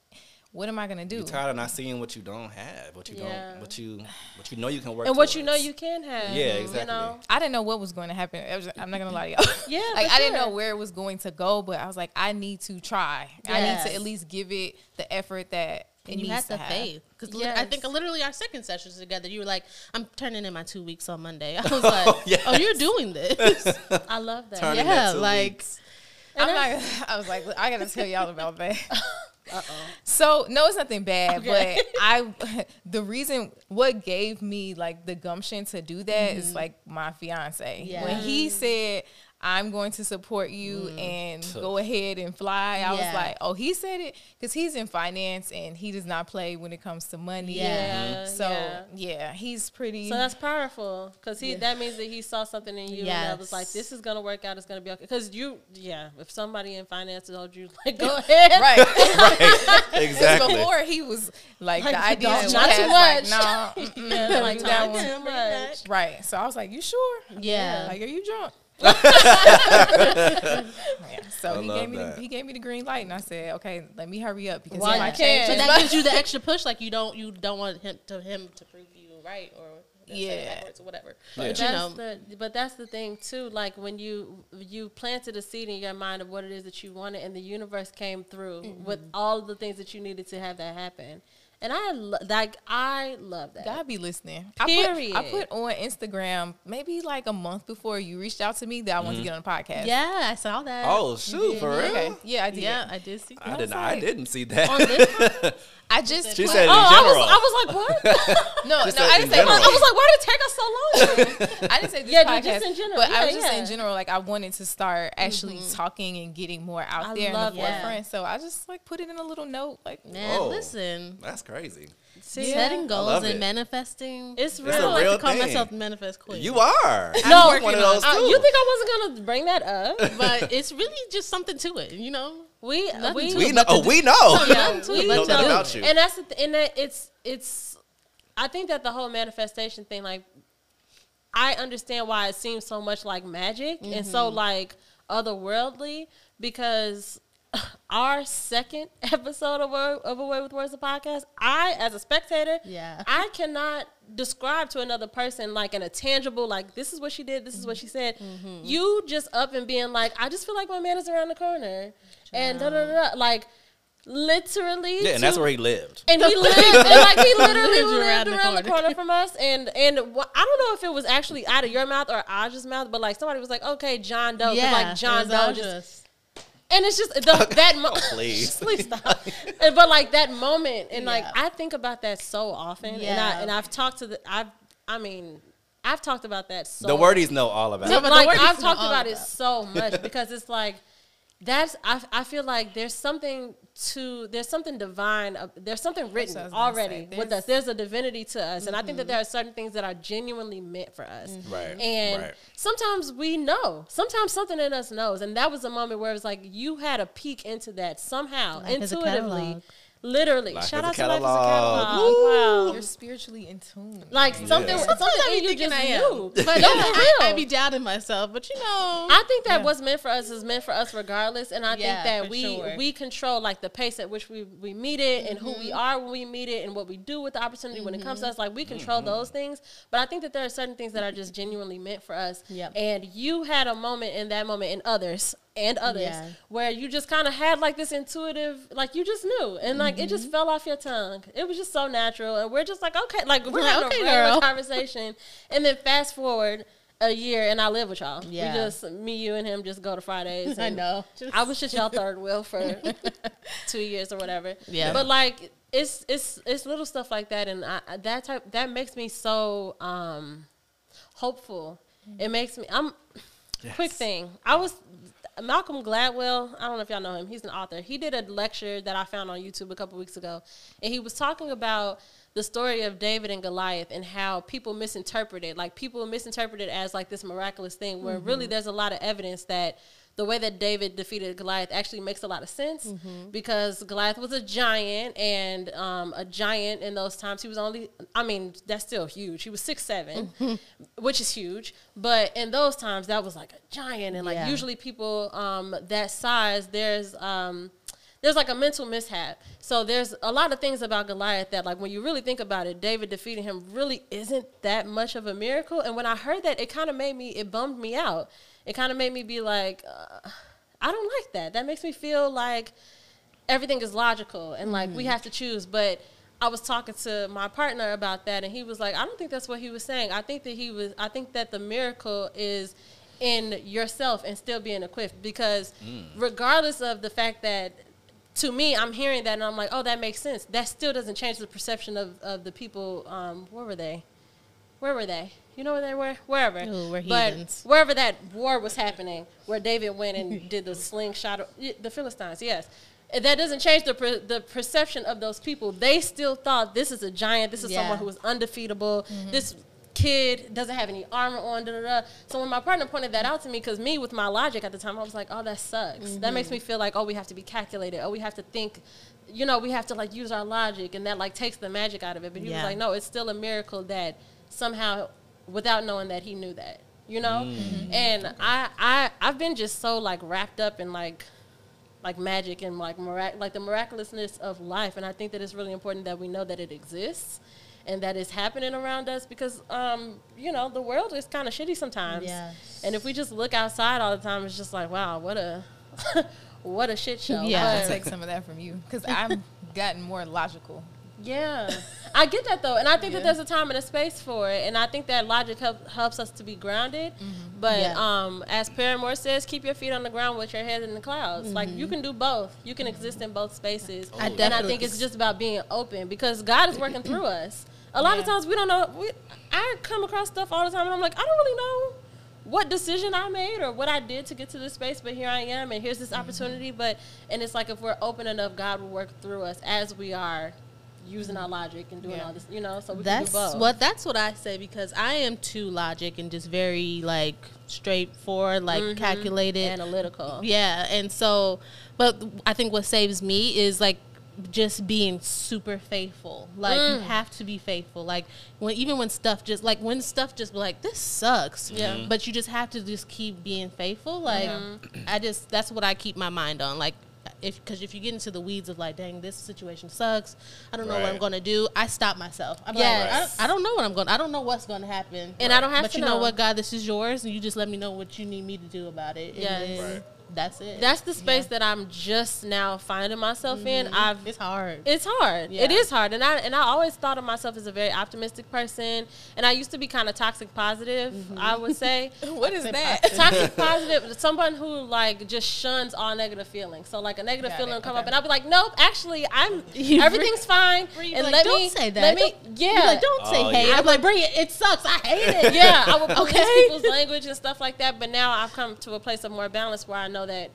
what am I gonna do? You tired of not seeing what you don't have, what you Yeah. don't, what you, what you know you can work, and what you know you can have. Yeah, You exactly. know? I didn't know what was going to happen. I was, I'm not gonna lie to y'all. [laughs] Yeah, [laughs] like for I didn't know where it was going to go, but I was like, I need to try. I need to at least give it the effort that it and you had to the faith because I think literally our second sessions together, you were like, "I'm turning in my two weeks on Monday." [laughs] I was oh, like, "Oh, yes. you're doing this." [laughs] I love that. Turn in Yeah, like- weeks. I'm not. I was like, I gotta tell y'all about that. [laughs] Uh-oh. So no, it's nothing bad, Okay. but I the reason what gave me like the gumption to do that is mm-hmm. like my fiance. Yeah. When he said I'm going to support you mm, and go ahead and fly, I Yeah. was like, oh, he said it because he's in finance and he does not play when it comes to money. Yeah. Yeah, So yeah. yeah, he's pretty. So that's powerful because he Yeah. that means that he saw something in you and that was like, this is gonna work out. It's gonna be okay. Because you, yeah, if somebody in finance told you like, go [laughs] ahead, right. [laughs] right, [laughs] exactly. Before he was like, Like, the idea don't- was not too like, much. nah, Yeah, don't like, that too much. Right. So I was like, "You sure?" Yeah. Like, are you drunk? [laughs] yeah. So I he love gave me the, he gave me the green light, and I said, "Okay, let me hurry up because While he you might can. change so that [laughs] gives you the extra push, like you don't you don't want him to him to prove you right or say Yeah. backwards or whatever. Yeah. But you That's know, the, but that's the thing too. Like when you you planted a seed in your mind of what it is that you wanted, and the universe came through Mm-hmm. with all of the things that you needed to have that happen. And I lo- like I love that. God be listening. I Period. put, I put on Instagram maybe like a month before you reached out to me that I wanted to mm-hmm. get on the podcast. yeah, I saw that. Oh shoot, for real? Okay. Yeah, I did. yeah, I did see. I that. didn't. was I didn't see that. On this [laughs] I just she put- said in oh, I general. was, I was like, what? [laughs] no, no, I didn't say general. I was like, why did it take us so long? [laughs] I didn't say this Yeah, podcast, just in general. but I Yeah, was just yeah. saying general. Like I wanted to start actually mm-hmm. talking and getting more out I there in the love that. forefront. So I just like put it in a little note. Like Man, Whoa. Oh, listen, That's crazy. See, setting goals and it. manifesting. It's I real. don't like real to call thing. myself manifest queen. You are. No, I'm one of those Uh, too. you think I wasn't gonna bring that up? [laughs] but it's really just something to it, you know. We Nothing we we know. Oh, [laughs] we know. Yeah, we know but that about you. And that's the th- and that it's it's. I think that the whole manifestation thing, like, I understand why it seems so much like magic and so Mm-hmm. like otherworldly because [laughs] our second episode of of Away with Words, the podcast, I as a spectator, Yeah. I cannot describe to another person like in a tangible like this is what she did, this is what she said. Mm-hmm. You just up and being like, I just feel like my man is around the corner, and da da da, da. like literally. Yeah, and that's where he lived. and he lived, and like he [laughs] literally Lived lived around around, the the, corner. corner. from us. And and wh- I don't know if it was actually out of your mouth or Aja's mouth, but like somebody was like, "Okay, John Doe," yeah, like John Doe was just, Audrey's. And it's just the, [laughs] that mo- oh, Please. [laughs] please stop. And, but like that moment, and like I think about that so often, and I and I've talked to the I've I mean. I've talked about that so The wordies know all about No, it. but like I've talked all about it so much because it's like that's I, I feel like there's something to there's something divine uh, there's something written what I was gonna already with us there's a divinity to us and I think that Mm-hmm. there are certain things that are genuinely meant for us Right. and right. sometimes we know sometimes something in us knows and that was a moment where it was like you had a peek into that somehow Life is a intuitively catalog. Literally Life shout is a out to life as a catalog. catalog wow You're spiritually in tune. like something Yeah. something I in be you thinking just I am. knew [laughs] But no, yeah, for I, real I be doubting myself, but you know, I think that what's meant for us is meant for us regardless, and I Yeah, think that we sure. we control like the pace at which we we meet it and who Mm-hmm. we are when we meet it and what we do with the opportunity when it comes to us. Like we control Mm-hmm. those things, but I think that there are certain things that are just genuinely meant for us. Yep. And you had a moment in that moment, and others and others Yeah. where you just kind of had like this intuitive, like you just knew, and like it Mm-hmm. just fell off your tongue. It was just so natural, and we're just like okay, like we're Like, having okay, a regular girl. [laughs] conversation, and then fast forward. A year and I live with y'all. Yeah. We just me, you, and him just go to Fridays. [laughs] I and know. [laughs] I was just y'all third wheel for two years or whatever. Yeah. But like it's it's it's little stuff like that, and I, I- that type that makes me so um hopeful. It makes me I'm Quick thing. I was Malcolm Gladwell. I don't know if y'all know him. He's an author. He did a lecture that I found on YouTube a couple weeks ago, and he was talking about the story of David and Goliath and how people misinterpret it. Like people misinterpret it as like this miraculous thing, where really mm-hmm. there's a lot of evidence that the way that David defeated Goliath actually makes a lot of sense because Goliath was a giant, and um, a giant in those times he was only. I mean, that's still huge. He was six seven, [laughs] which is huge. But in those times, that was like a giant, and like Yeah. usually people um, that size, there's. Um, there's like a mental mishap. So there's a lot of things about Goliath that, like, when you really think about it, David defeating him really isn't that much of a miracle. And when I heard that, it kind of made me, it bummed me out. It kind of made me be like, uh, I don't like that. That makes me feel like everything is logical and like we have to choose. But I was talking to my partner about that, and he was like, I don't think that's what he was saying. I think that he was, I think that the miracle is in yourself and still being equipped because regardless of the fact that to me, I'm hearing that and I'm like, oh, that makes sense. That still doesn't change the perception of, of the people. Um, where were they? Where were they? You know where they were? Wherever. Ooh, but wherever that war was happening, where David went and [laughs] did the slingshot, y- the Philistines, yes. And That doesn't change the per, the perception of those people. They still thought this is a giant. This is Yeah. someone who is undefeatable. Mm-hmm. This kid doesn't have any armor on. Da, da, da. So when my partner pointed that out to me, because me with my logic at the time, I was like, "Oh, that sucks. That mm-hmm. makes me feel like oh, we have to be calculated. Oh, we have to think." You know, we have to like use our logic, and that like takes the magic out of it. But he Yeah. was like, "No, it's still a miracle that somehow, without knowing that he knew that." You know, and I I I've been just so like wrapped up in like like magic and like mirac- like the miraculousness of life and i think that it's really important that we know that it exists and that it's happening around us because um you know the world is kind of shitty sometimes Yes. and if we just look outside all the time it's just like wow what a [laughs] what a shit show Yeah. I'll take some of that from you because I've gotten more logical. Yeah, I get that though, and I think Yeah. that there's a time and a space for it, and I think that logic help, helps us to be grounded. Mm-hmm. But Yeah. um, as Paramore says, keep your feet on the ground with your head in the clouds. Like you mm-hmm. can do both. You can exist in both spaces, I and I think it's just about being open because God is working through [clears throat] us. A lot of times we don't know. We, I come across stuff all the time, and I'm like, I don't really know what decision I made or what I did to get to this space, but here I am, and here's this mm-hmm. opportunity. But and it's like if we're open enough, God will work through us as we are using our logic and doing Yeah. all this, you know. So we That's can do both. what that's what I say because I am too logic and just very like straightforward, like Mhm. calculated. analytical. Yeah, and so, but I think what saves me is like just being super faithful. Like you Mm. have to be faithful. Like when even when stuff just like when stuff just be like this sucks. Yeah. Mhm. But you just have to just keep being faithful. Like I just that's what I keep my mind on. Like if because if you get into the weeds of like dang this situation sucks, I don't know what I'm going to do. I stop myself. I'm Yes. like I don't, I don't know what I'm going. I don't know what's going to happen. And I don't have but to you know. know. what, God, this is yours, and you just let me know what you need me to do about it. And Yes. Right. That's it. That's the space that I'm just now finding myself in. Mm-hmm. I've it's hard. It's hard. Yeah. It is hard, and I and I always thought of myself as a very optimistic person, and I used to be kind of toxic positive. Mm-hmm. I would say [laughs] What is that? [laughs] toxic positive, someone who like just shuns all negative feelings. So like a negative Got feeling it, will come okay. up, and I'll be like, nope, actually, I'm [laughs] everything's fine, You're and like, let don't me say that. Let me, Don't- yeah, like, don't say Oh, hate. yeah. I'm like, bring it. It sucks. I hate it. yeah, I would police Okay. people's language and stuff like that. But now I've come to a place of more balance where I know that,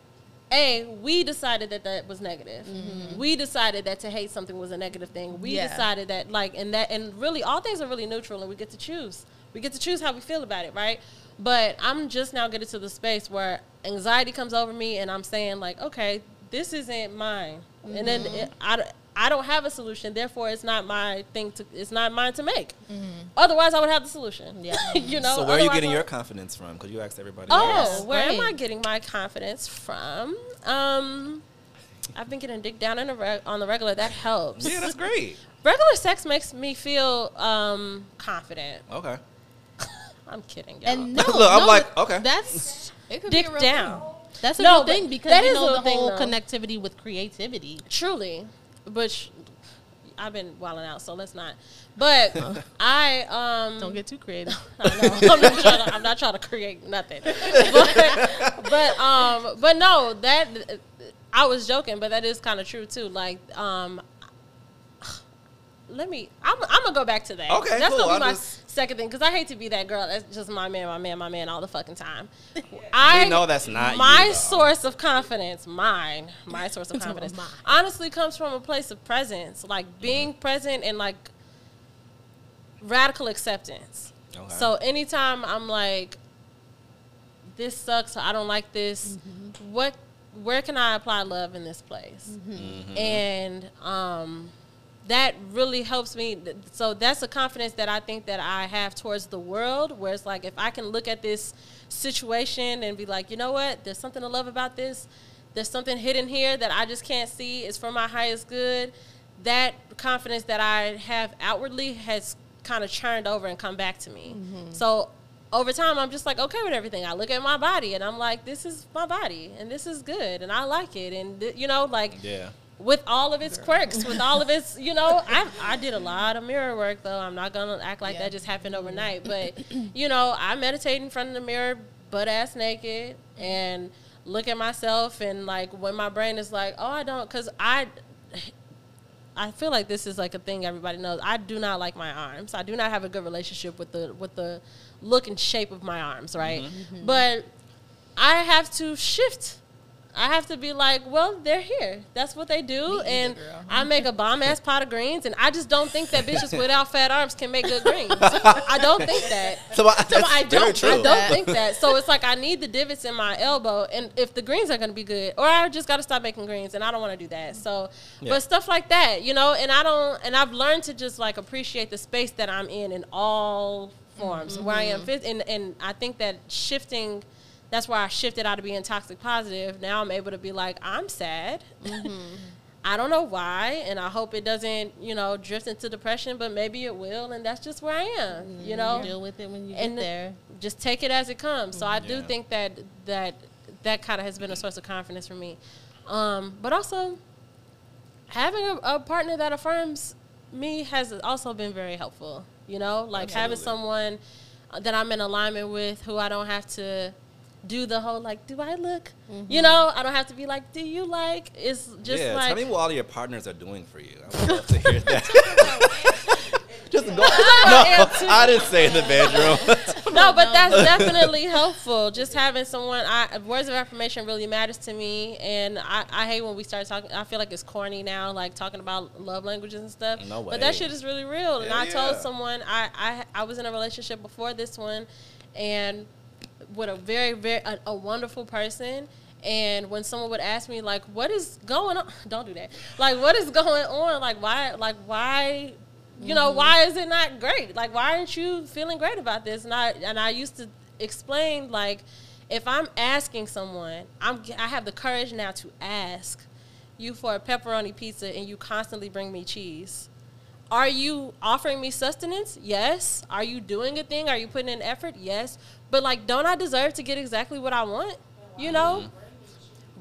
a, we decided that that was negative. Mm-hmm. We decided that to hate something was a negative thing. We Yeah. decided that like and that and really all things are really neutral and we get to choose. We get to choose how we feel about it, right? But I'm just now getting to the space where anxiety comes over me and I'm saying like, okay, this isn't mine, and then mm-hmm. it, I. I don't have a solution, therefore it's not my thing to. It's not mine to make. Otherwise, I would have the solution. Yeah. [laughs] you know. so where are you getting your confidence from? Because you asked everybody. Oh, else. where am I getting my confidence from? Um, I've been getting dick down in the reg- on the regular. That helps. yeah, that's great. Regular sex makes me feel um, confident. Okay. [laughs] I'm kidding, y'all. And [laughs] no, Look, I'm no, like, okay. That's It could dick be a real down. that's a No, good thing because that you is a know the good thing, whole connectivity with creativity. Truly, but sh- I've been wilding out, so let's not. But [laughs] I um Don't get too creative. [laughs] I know. I'm not trying to, I'm not trying to create nothing. But, but um but no, that I was joking, but that is kind of true too. Like um let me. I'm, I'm gonna go back to that. Okay, that's cool. gonna be my just- second thing because I hate to be that girl. That's just my man, my man, my man all the fucking time. [laughs] I We know that's not my though. source of confidence. Mine, my source of [laughs] confidence, Mine. honestly comes from a place of presence, like being Mm-hmm. present and like radical acceptance. Okay. So anytime I'm like, this sucks, I don't like this. What, where can I apply love in this place? Mm-hmm. And um, that really helps me. So that's a confidence that I think that I have towards the world, where it's like if I can look at this situation and be like, you know what, there's something to love about this. There's something hidden here that I just can't see. It's for my highest good. That confidence that I have outwardly has kind of churned over and come back to me. Mm-hmm. So over time, I'm just like okay with everything. I look at my body and I'm like, this is my body and this is good and I like it. And th- you know, like Yeah. With all of its quirks, with all of its, you know, I I did a lot of mirror work though. I'm not gonna act like Yeah. that just happened overnight, mm-hmm. but [clears throat] you know, I meditate in front of the mirror, butt ass naked, and look at myself, and like when my brain is like, oh, I don't, because I. [sighs] I feel like this is like a thing everybody knows. I do not like my arms. I do not have a good relationship with the with the look and shape of my arms, right? Mm-hmm. But I have to shift. I have to be like, well, they're here. That's what they do, Me either, and girl. I make a bomb ass pot of greens, and I just don't think that [laughs] bitches without fat arms can make good greens. [laughs] I don't think that. So, I, that's I don't. I don't think that. So it's like I need the divots in my elbow, and if the greens are going to be good, or I just got to stop making greens, and I don't want to do that. So, Yeah. but stuff like that, you know, and I don't, and I've learned to just like appreciate the space that I'm in in all forms where I am and and I think that shifting. That's why I shifted out of being toxic positive. Now I'm able to be like, I'm sad. [laughs] I don't know why, and I hope it doesn't, you know, drift into depression, but maybe it will, and that's just where I am, you know Deal with it when you and get there. just take it as it comes. So I do Yeah. think that that that kind of has been a source of confidence for me. Um, but also having a, a partner that affirms me has also been very helpful. You know, like having someone that I'm in alignment with who I don't have to do the whole like, do I look? Mm-hmm. You know, I don't have to be like, do you like? It's just yeah, like tell me what all your partners are doing for you. I would love to hear that. [laughs] Just go. No, I didn't say in the bedroom. [laughs] no, but that's definitely helpful. Just having someone, I words of affirmation really matters to me, and I, I hate when we start talking. I feel like it's corny now, like talking about love languages and stuff. No way. But that shit is really real. and Hell I told someone I, I I was in a relationship before this one, and with a very very a, a wonderful person. And when someone would ask me like, "What is going on?" [laughs] Don't do that. Like, what is going on? Like, why? Like, why? you know, mm-hmm. why is it not great? Like, why aren't you feeling great about this? And I and I used to explain like, if I'm asking someone, I'm I have the courage now to ask you for a pepperoni pizza, and you constantly bring me cheese. Are you offering me sustenance? Yes. Are you doing a thing? Are you putting in effort? Yes. But like, don't I deserve to get exactly what I want? You know.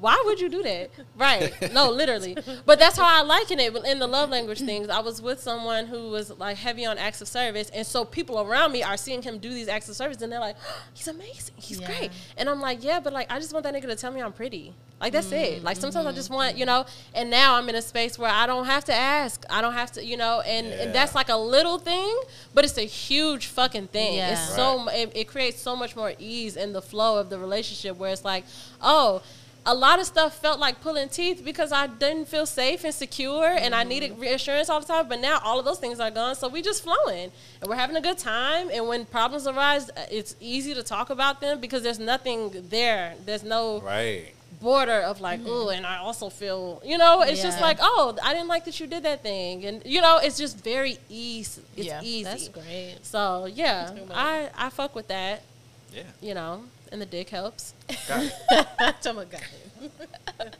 Why would you do that? [laughs] Right. No, literally. But that's how I liken it in the love language things. I was with someone who was like heavy on acts of service. And so people around me are seeing him do these acts of service and they're like, [gasps] he's amazing. He's Yeah. great. And I'm like, yeah, but like, I just want that nigga to tell me I'm pretty. Like, that's it. Mm-hmm. Like, sometimes I just want, mm-hmm. you know, and now I'm in a space where I don't have to ask. I don't have to, you know, and, Yeah. and that's like a little thing, but it's a huge fucking thing. Yeah. It's so it, it creates so much more ease in the flow of the relationship where it's like, oh, a lot of stuff felt like pulling teeth because I didn't feel safe and secure and I needed reassurance all the time. But now all of those things are gone. So we just flowing and we're having a good time. And when problems arise, uh, it's easy to talk about them because there's nothing there. There's no right. border of like, oh. and I also feel, you know, it's just like, oh, I didn't like that you did that thing. And, you know, it's just very easy. It's Yeah, easy. That's great. So, yeah, I, I fuck with that, Yeah. you know, and the dick helps. Got it. [laughs] my god. [laughs]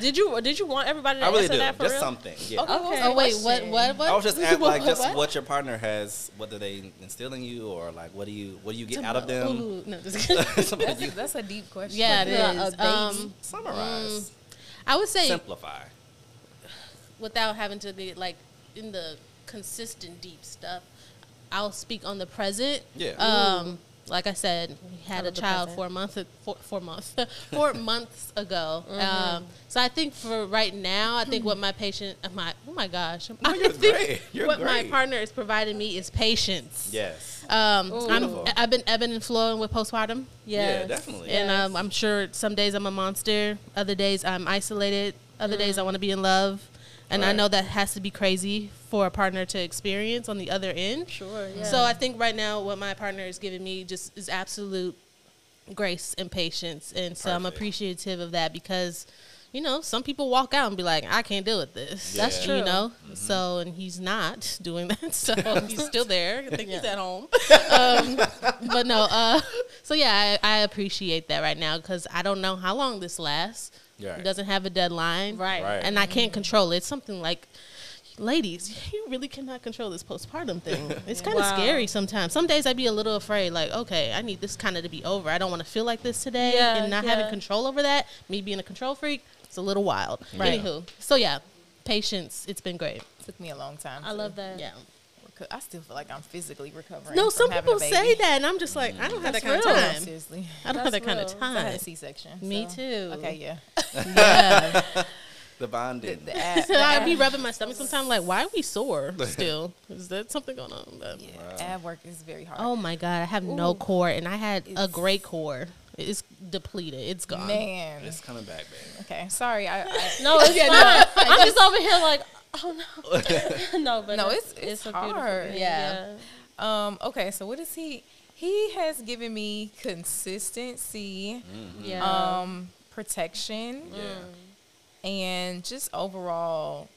Did you did you want everybody to I really answer do. that for Just real? something. Yeah. Okay. Oh wait, what? What? What? I was just [laughs] asking, like, just What? what? your partner has. What do they instill in you, or like, what do you, what do you get out of them? Ooh, no, just That's, you that's a deep question. yeah, it Yeah, a is. baby. Um, summarize, I would say simplify. without having to be like in the consistent deep stuff. I'll speak on the present. Yeah. Um, like I said, we had a child four months, four, four months, [laughs] [laughs] four months ago. Mm-hmm. Um, so I think for right now, I think what my patient, uh, my oh my gosh, No, [laughs] I you're think great. You're what my partner is providing me is patience. Yes. Um, I'm I've been ebbing and flowing with postpartum. Yeah, definitely. And Yes. um, I'm sure some days I'm a monster, other days I'm isolated, other days I want to be in love. And I know that has to be crazy for a partner to experience on the other end. Sure. Yeah. So I think right now what my partner is giving me just is absolute grace and patience. And so I'm appreciative of that because, you know, some people walk out and be like, I can't deal with this. Yeah. That's true. You know? So, and he's not [laughs] doing that. So [laughs] he's still there. I think he's at home. um, but no, uh, so yeah, I, I appreciate that right now because I don't know how long this lasts. Right. It doesn't have a deadline. Right. Right. And I can't control it. It's something like, ladies, [laughs] you really cannot control this postpartum thing. [laughs] It's kind of Wow. scary sometimes. Some days I'd be a little afraid, like, okay, I need this kind of to be over. I don't want to feel like this today. Yeah, and not having control over that, me being a control freak, it's a little wild. Right. Anywho, so yeah, patience. It's been great. It Took me a long time. I to love that. Yeah. Reco- I still feel like I'm physically recovering. No, from some having a people say that, and I'm just like, I don't have that kind of real. No, time. seriously. I don't have That's that kind of real. So I had time. a C-section. Me so- too. Okay, yeah. [laughs] Yeah. The [laughs] The, bonding. the ab, so the [laughs] I'd be rubbing my stomach sometimes, like, why are we sore still? Is that something going on? But- yeah, ab work is very hard. Oh my god, I have no core, and I had a great core. It's depleted. It's gone. man. It's coming back, baby. Okay, sorry. I, I No, it's Yeah, fine. I'm just over here like, oh no, [laughs] no, but No, it's it's- it's a beautiful hard. thing, Yeah. um. Okay, so what is he? He has given me consistency, yeah, um, protection, Yeah. and just overall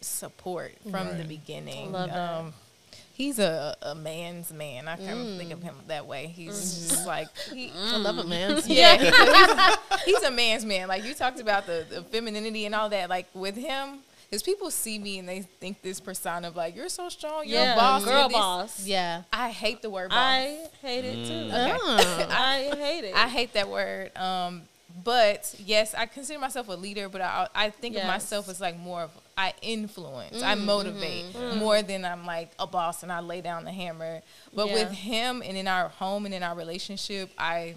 support from the beginning. Love that. Um, he's a, a man's man. I kind of think of him that way. He's just like he, [laughs] I love it, [laughs] man. yeah, he's, a, he's a man's man. Like you talked about the, the femininity and all that. Like with him, because people see me and they think this persona of like you're so strong, you're yeah, a boss, girl you're this- boss. Yeah. I hate the word boss. I hate it too. Okay. Oh. [laughs] I hate it. I hate that word. Um, but yes, I consider myself a leader, but I I think of myself as like more of I influence, I mm-hmm. motivate mm-hmm. more than I'm like a boss and I lay down the hammer. But Yeah. with him and in our home and in our relationship, I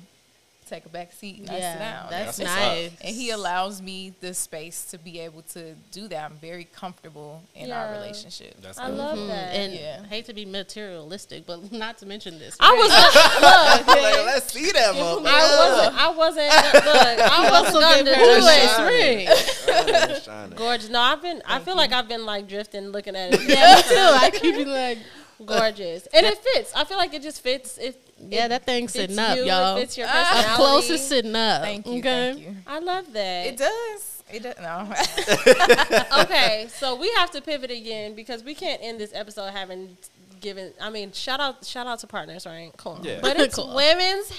take a back seat and I sit down. that's That's nice. and he allows me the space to be able to do that. I'm very comfortable in our relationship. That's I good. love Mhm. that. And Yeah. I hate to be materialistic, but not to mention this. I was [laughs] look, [laughs] Like, let's see that motherfucker. [laughs] I wasn't. I wasn't. Look, I wasn't also going to gave do her a it. Shining. Shining, shining. Gorgeous. No, I've been. I feel like I've been like drifting, looking at it. yeah, me too. I keep it like, gorgeous, and it fits. I feel like it just fits. It. Yeah, that thing's sitting up, you, y'all. It fits your [laughs] personality. Up close is sitting up. Thank you. Okay. Thank you. I love that. It does. It does. No. [laughs] okay, so we have to pivot again because we can't end this episode having given. I mean, shout out, shout out to partners, right? Cool. Yeah. But it's [laughs] Cool. women's.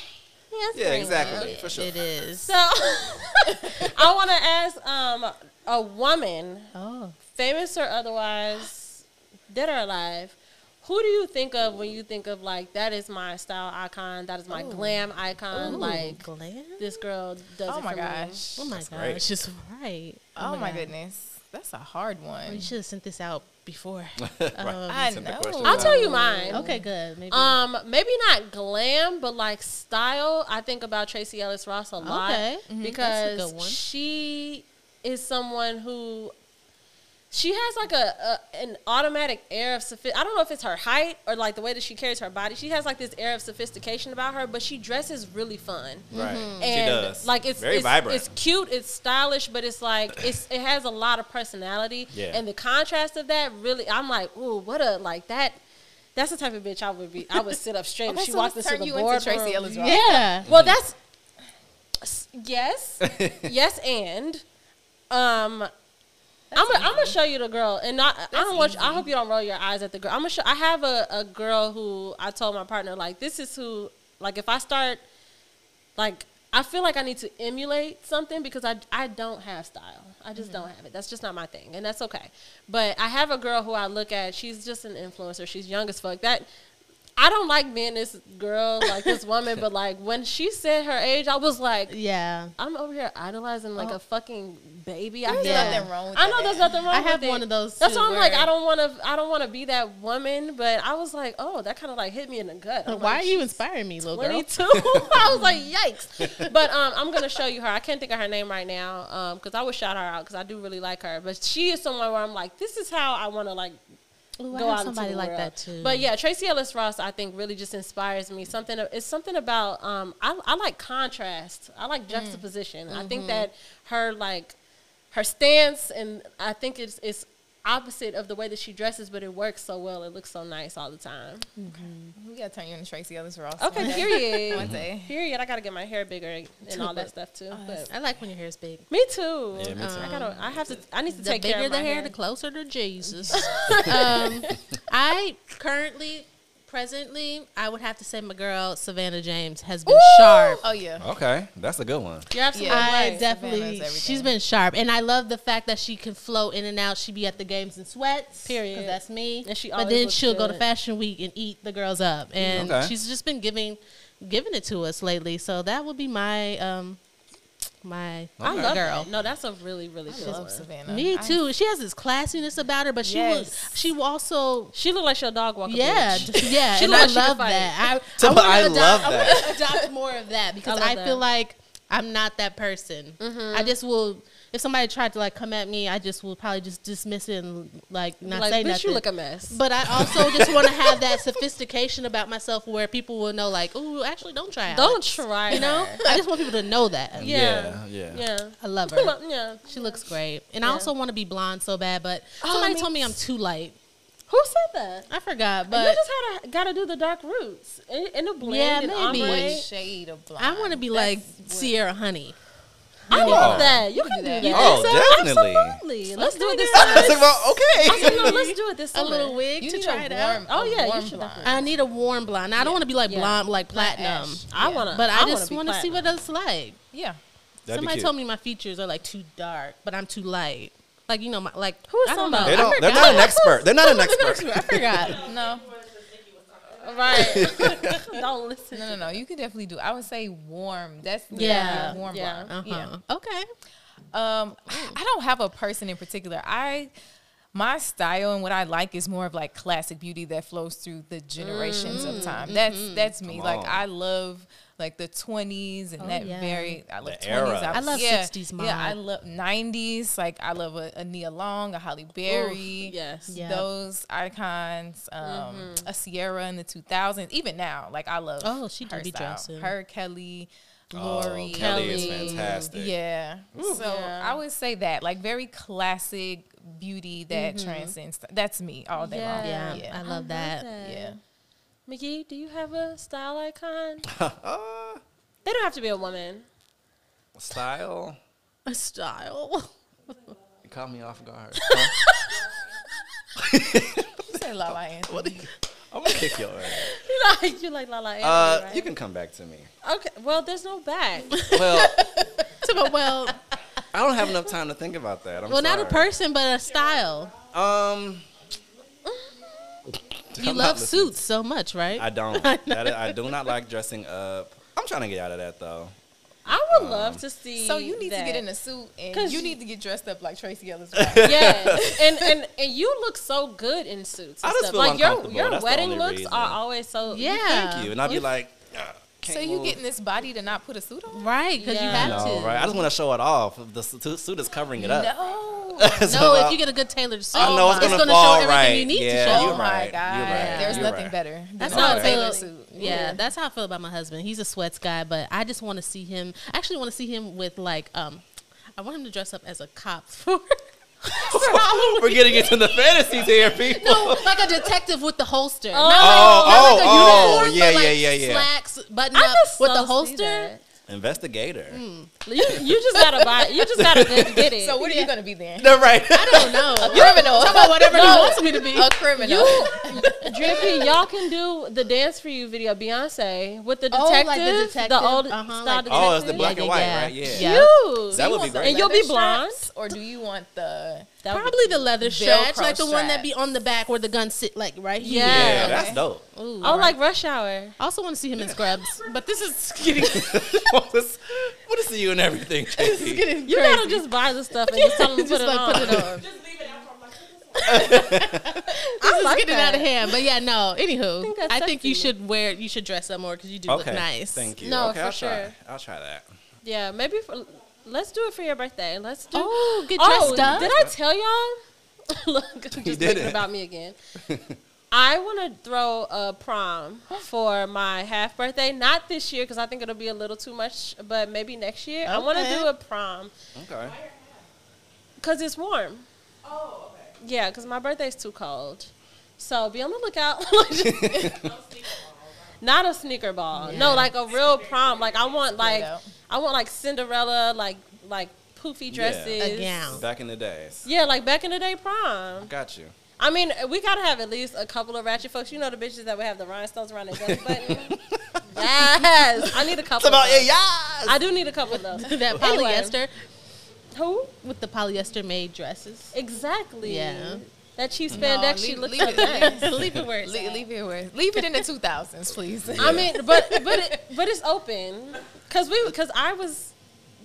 Yeah, exactly. For sure. It is. So I want to ask um, a woman, oh. famous or otherwise, dead or alive, who do you think of when you think of like that is my style icon, that is my glam icon, Ooh, like glam? this girl does oh it my for me. gosh. Oh my That's gosh, great. just right. Oh, my God. goodness. That's a hard one. We should have sent this out before. [laughs] Right. Um, I know. I'll out. tell you mine. okay, good. Maybe. Um, maybe not glam, but like style. I think about Tracee Ellis Ross a lot Okay. Mhm. That's a because she is someone who she has like a, a an automatic air of sophi- I don't know if it's her height or like the way that she carries her body. She has like this air of sophistication about her, but she dresses really fun. Right. And She does. like it's very it's, vibrant. It's cute, it's stylish, but it's like it's it has a lot of personality. Yeah. And the contrast of that really I'm like, ooh, what a like that that's the type of bitch I would be I would sit up straight [laughs] if Okay, she so walked let's into turn the you into Tracee boardroom. Ellis Ross. yeah. Well, that's yes, [laughs] yes, and um, I'm gonna I'm gonna show you the girl, and not I don't want you, I hope you don't roll your eyes at the girl. I'm gonna show. I have a a girl who I told my partner like this is who like if I start like. I feel like I need to emulate something because I, I don't have style. I just don't have it. That's just not my thing, and that's okay. But I have a girl who I look at. She's just an influencer. She's young as fuck. That I don't like being this girl, like this [laughs] woman, but like when she said her age, I was like, Yeah. I'm over here idolizing like a fucking baby. I There's feel Yeah. nothing wrong with I know that. there's nothing wrong. I have with one of those That's why I'm like, I don't want to. I don't want to be that woman. But I was like, oh, that kind of like hit me in the gut. I'm Why like, are you inspiring me, little girl? 22. [laughs] I was like, yikes. [laughs] But um, I'm gonna show you her. I can't think of her name right now um, because I would shout her out because I do really like her. But she is someone where I'm like, this is how I want to like Ooh, I go out somebody into the like world. that too. But yeah, Tracee Ellis Ross, I think really just inspires me. Something it's something about um, I, I like contrast. I like juxtaposition. I think that her like her stance and I think it's it's opposite of the way that she dresses, but it works so well. It looks so nice all the time. We gotta turn you into Tracee Ellis Ross. Okay, one [laughs] day. period. One day. [laughs] Period. I gotta get my hair bigger and all that stuff too. But I like when your hair is big. me too. Yeah, me too. I gotta. I have to. I need to The take care bigger of the my hair, hair. the closer to Jesus. [laughs] um, I currently, presently, I would have to say my girl Savannah James has been sharp. Oh yeah. Okay, that's a good one. You're absolutely Yeah. right. I definitely, she's been sharp, and I love the fact that she can flow in and out. She be at the games in sweats, Period. 'cause that's me. And she but then she'll go to. Fashion Week and eat the girls up, and Okay. she's just been giving, giving it to us lately. So that would be my, um, my I love girl. that. No, that's a really, really good Love. Savannah. Me I- too. She has this classiness about her, but she Yes. was she will also She looked like she a dog walker. yeah, yeah, She and look I like she could love fight. that. So, I, [laughs] I, wanna I adopt, love I wanna adopt more of that [laughs] because love I, feel that. like I'm not that person. I mm-hmm. just will. If somebody tried to like come at me, I just will probably just dismiss it and like not like, say bitch, nothing. you look a mess. but I also just want to [laughs] have that sophistication about myself where people will know, like, oh, actually, don't try. don't Alex." try. You know, her. I just want people to know that. Yeah. yeah. Yeah. I love her. yeah. She looks great, and I also want to be blonde so bad. But Oh, somebody me told me I'm too light. Who said that? I forgot, But you just had to, gotta do the dark roots in, in the blend. Yeah, maybe. ombre. One shade of blonde. I want to be like Sierra Honey. I Oh. love that. You can do that. that. Oh, definitely. Absolutely. Let's do it this [laughs] I was summer. like, well, okay. I said, no, let's do it this [laughs] A little wig You to try it warm, out. Oh, yeah, you warm should blonde. I need a warm blonde. I don't want to be like Yeah. blonde, like platinum. ash. I Yeah. wanna, But I, wanna just want to see what it's like. Yeah. That'd Somebody told me my features are like too dark, but I'm too light. Like you know, my like Who is I don't somebody? know. They I don't. They're not an expert. They're not an expert. [laughs] I forgot. No. Right. [laughs] [laughs] Don't listen. No, no, no. You could definitely do. I would say warm. That's Yeah. warm Yeah. blonde. Uh-huh. Yeah. Okay. Um, I don't have a person in particular. I my style and what I like is more of like classic beauty that flows through the generations of time. That's that's me. Come like on. I love like the twenties and Oh, that yeah. very I love The twenties. era. I love yeah, 60s Yeah, I love nineties. Like I love a, a Nia Long, a Halle Berry. yes. Yeah. Those icons, um, a Ciara in the 2000s, even now, like I love. Oh, she do her be style. dressing. Her Kelly, Oh, Lori, Kelly is fantastic. yeah. So Yeah. I would say that, like, very classic beauty that transcends. That's me all day long. Yeah, Yeah. I love that. Yeah. McGee, do you have a style icon? Uh, [laughs] They don't have to be a woman. A style. A style. You caught me off guard. [laughs] You say La La Anthony. what? You, I'm gonna kick your ass. [laughs] You like you like Lala Anthony, Uh, right? you can come back to me. Okay. Well, there's no back. Well, well, I don't have enough time to think about that. I'm well, not a person, but a style. Um, You love suits so much, right? I don't. [laughs] That is, I do not like dressing up. I'm trying to get out of that though. I would love to see. So you need that. to get in a suit and you you- need to get dressed up like Tracee Ellis [laughs] Ross. yes, [laughs] and, and and you look so good in suits. And I just stuff. feel like your your That's wedding looks reason. are always so. Yeah. Thank you. And I'd be like, "Ah, can't so you move." getting this body to not put a suit on? Right, because you Yeah. have No, to. right? I just want to show it off. The suit is covering it up. No. [laughs] So, No, uh, if you get a good tailored suit, I know it's it's gonna, gonna show everything right. you need yeah, to show. You're oh my god. You're right. There's You're nothing right. better. That's than how a I tailored suit. Yeah, that's how I feel about my husband. He's a sweats guy, but I just want to see him. I actually want to see him with like, um, I want him to dress up as a cop [laughs] for. [laughs] for Halloween. We're getting into the fantasies here, people. No, like a detective with the holster. Oh. not like, Oh, not like a oh, uniform, yeah, but like yeah, yeah, yeah. Slacks, button up with so the holster. Investigator. Mm. You you just gotta buy. You just gotta [laughs] get it. So what are you gonna be then? Oh, No, right. I don't know. [laughs] A criminal. Talk about whatever he No. wants me to be. a criminal. you [laughs] Drippy, y'all can do the dance for you video, Beyonce with the Oh, detective, like the detective, old uh-huh, style like- detective. Oh, it's the black Yeah, and white, yeah, right? Yeah. yeah. Cute. That would You be great. And you'll be leather blonde. straps, or do you want the? That Probably the leather stretch, Velcro like the one that be on the back where the gun sit, like right here. Yeah. Yeah, Okay. that's dope. Ooh, Oh, like Rush Hour. I also want to see him in scrubs, but this is getting, what is what is you and everything, [laughs] JP? getting You crazy. gotta just buy the stuff and just tell them to Just put, it like on. put it on. Just leave it out from like this [laughs] one. This is like getting that. out of hand, but yeah, no. Anywho, I think think, you should wear, you should dress up more because you do Okay, look nice. Thank you. No, okay, for I'll try. sure. I'll try that. Yeah, maybe for, let's do it for your birthday. Let's do. Oh, get Oh, dressed up. did I tell y'all? [laughs] Look, I'm just didn't. thinking about me again. I want to throw a prom for my half birthday. Not this year because I think it'll be a little too much, but maybe next year. I want to do a prom Okay. because it's warm. Oh, okay. Yeah, because my birthday's too cold. So be on the lookout. [laughs] [laughs] [laughs] Not a sneaker ball. No, like a real prom. Like I want like. I want like Cinderella, like like poofy dresses. A gown. Back in the days. Yeah, like back in the day prom. Got you. I mean, we gotta have at least a couple of ratchet folks. You know the bitches that would have the rhinestones around their belly button. [laughs] yes, I need a couple. It's about of those. yeah, yes. I do need a couple of those. [laughs] that Anyway. polyester Who? with the polyester made dresses. Exactly. Yeah. That cheap No, spandex. she leave- looks leave so it- nice. Leave it where it's Leave, leave it where, leave it in the two thousands, please. I mean, but but it, but it's open because we because I was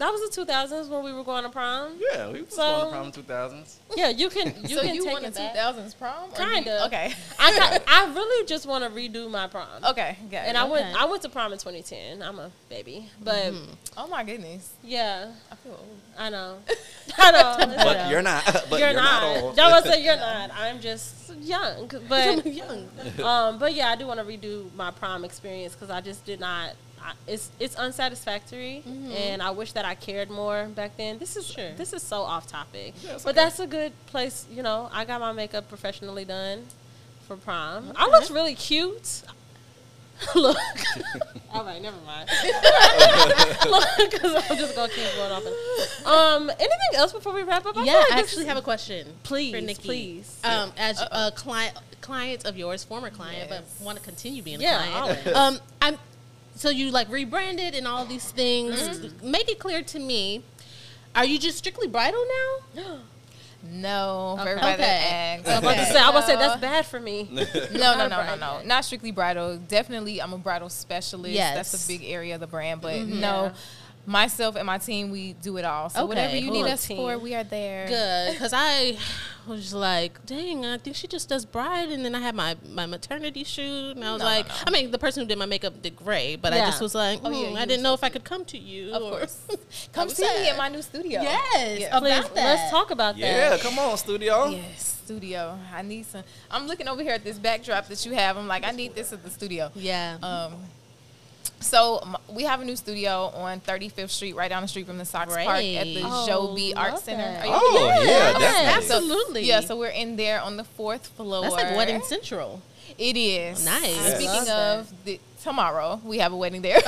that was the 2000s when we were going to prom. Yeah, we was So- going to prom two thousands. Yeah, you can you [laughs] so can you take want a it two prom? or do Kinda. Okay. I got, [laughs] I really just want to redo my prom. Okay. Got And it. I went Okay. I went to prom in 2010. I'm a baby, but Oh my goodness. yeah, I feel old. I know, [laughs] I know. But Yeah. you're not. But you're, you're, not. old. Y'all say you're not. I'm just young, but young. um, but yeah, I do want to redo my prom experience because I just did not. I, it's it's unsatisfactory, and I wish that I cared more back then. This is Sure. this is so off topic, Yeah, it's but okay. that's a good place. You know, I got my makeup professionally done for prom. I looked really cute. [laughs] Look, [laughs] all right, never mind. [laughs] Look, because I'm just gonna keep going off. And, um, anything else before we wrap up? I Yeah, like I actually have a question. Please, for Nicki. please. Um, as a client, client of yours, former client, Yes. but want to continue being a Yeah, client. always. Um, I'm. So you like rebranded and all these things. Mm-hmm. Make it clear to me. Are you just strictly bridal now? [gasps] No, for Okay. everybody Okay. asks. I was about to say, I was about to say that's bad for me. [laughs] No, no, no, no, no. Not strictly bridal. Definitely, I'm a bridal specialist. Yes. That's a big area of the brand. But Yeah. no, myself and my team, we do it all. So Okay. whatever you need Cool. us for, we are there. Good, because I was just like, dang, I think she just does bride, and then I had my my maternity shoot, and I was No, like, no, no. I mean, the person who did my makeup did great, but I just was like, Oh, yeah, hmm, I didn't know if I could come to you. Of or- course. [laughs] [laughs] Come was see me sad. at my new studio. Yes, Yeah. about Please, that. let's talk about Yeah, that. Yeah, come on, studio. Yes, studio. I need some. I'm looking over here at this backdrop that you have. I'm like, I need this at the studio. Yeah. Um, so we have a new studio on 35th Street, right down the street from the Sox Park at the Great. Oh, Zhou B Art love Center. that. Are you Oh, yeah, Yes, definitely. So- absolutely. Yeah, so we're in there on the fourth floor. that's like wedding central. It is Nice. Yes. Speaking of the, tomorrow, we have a wedding there. Okay. [laughs]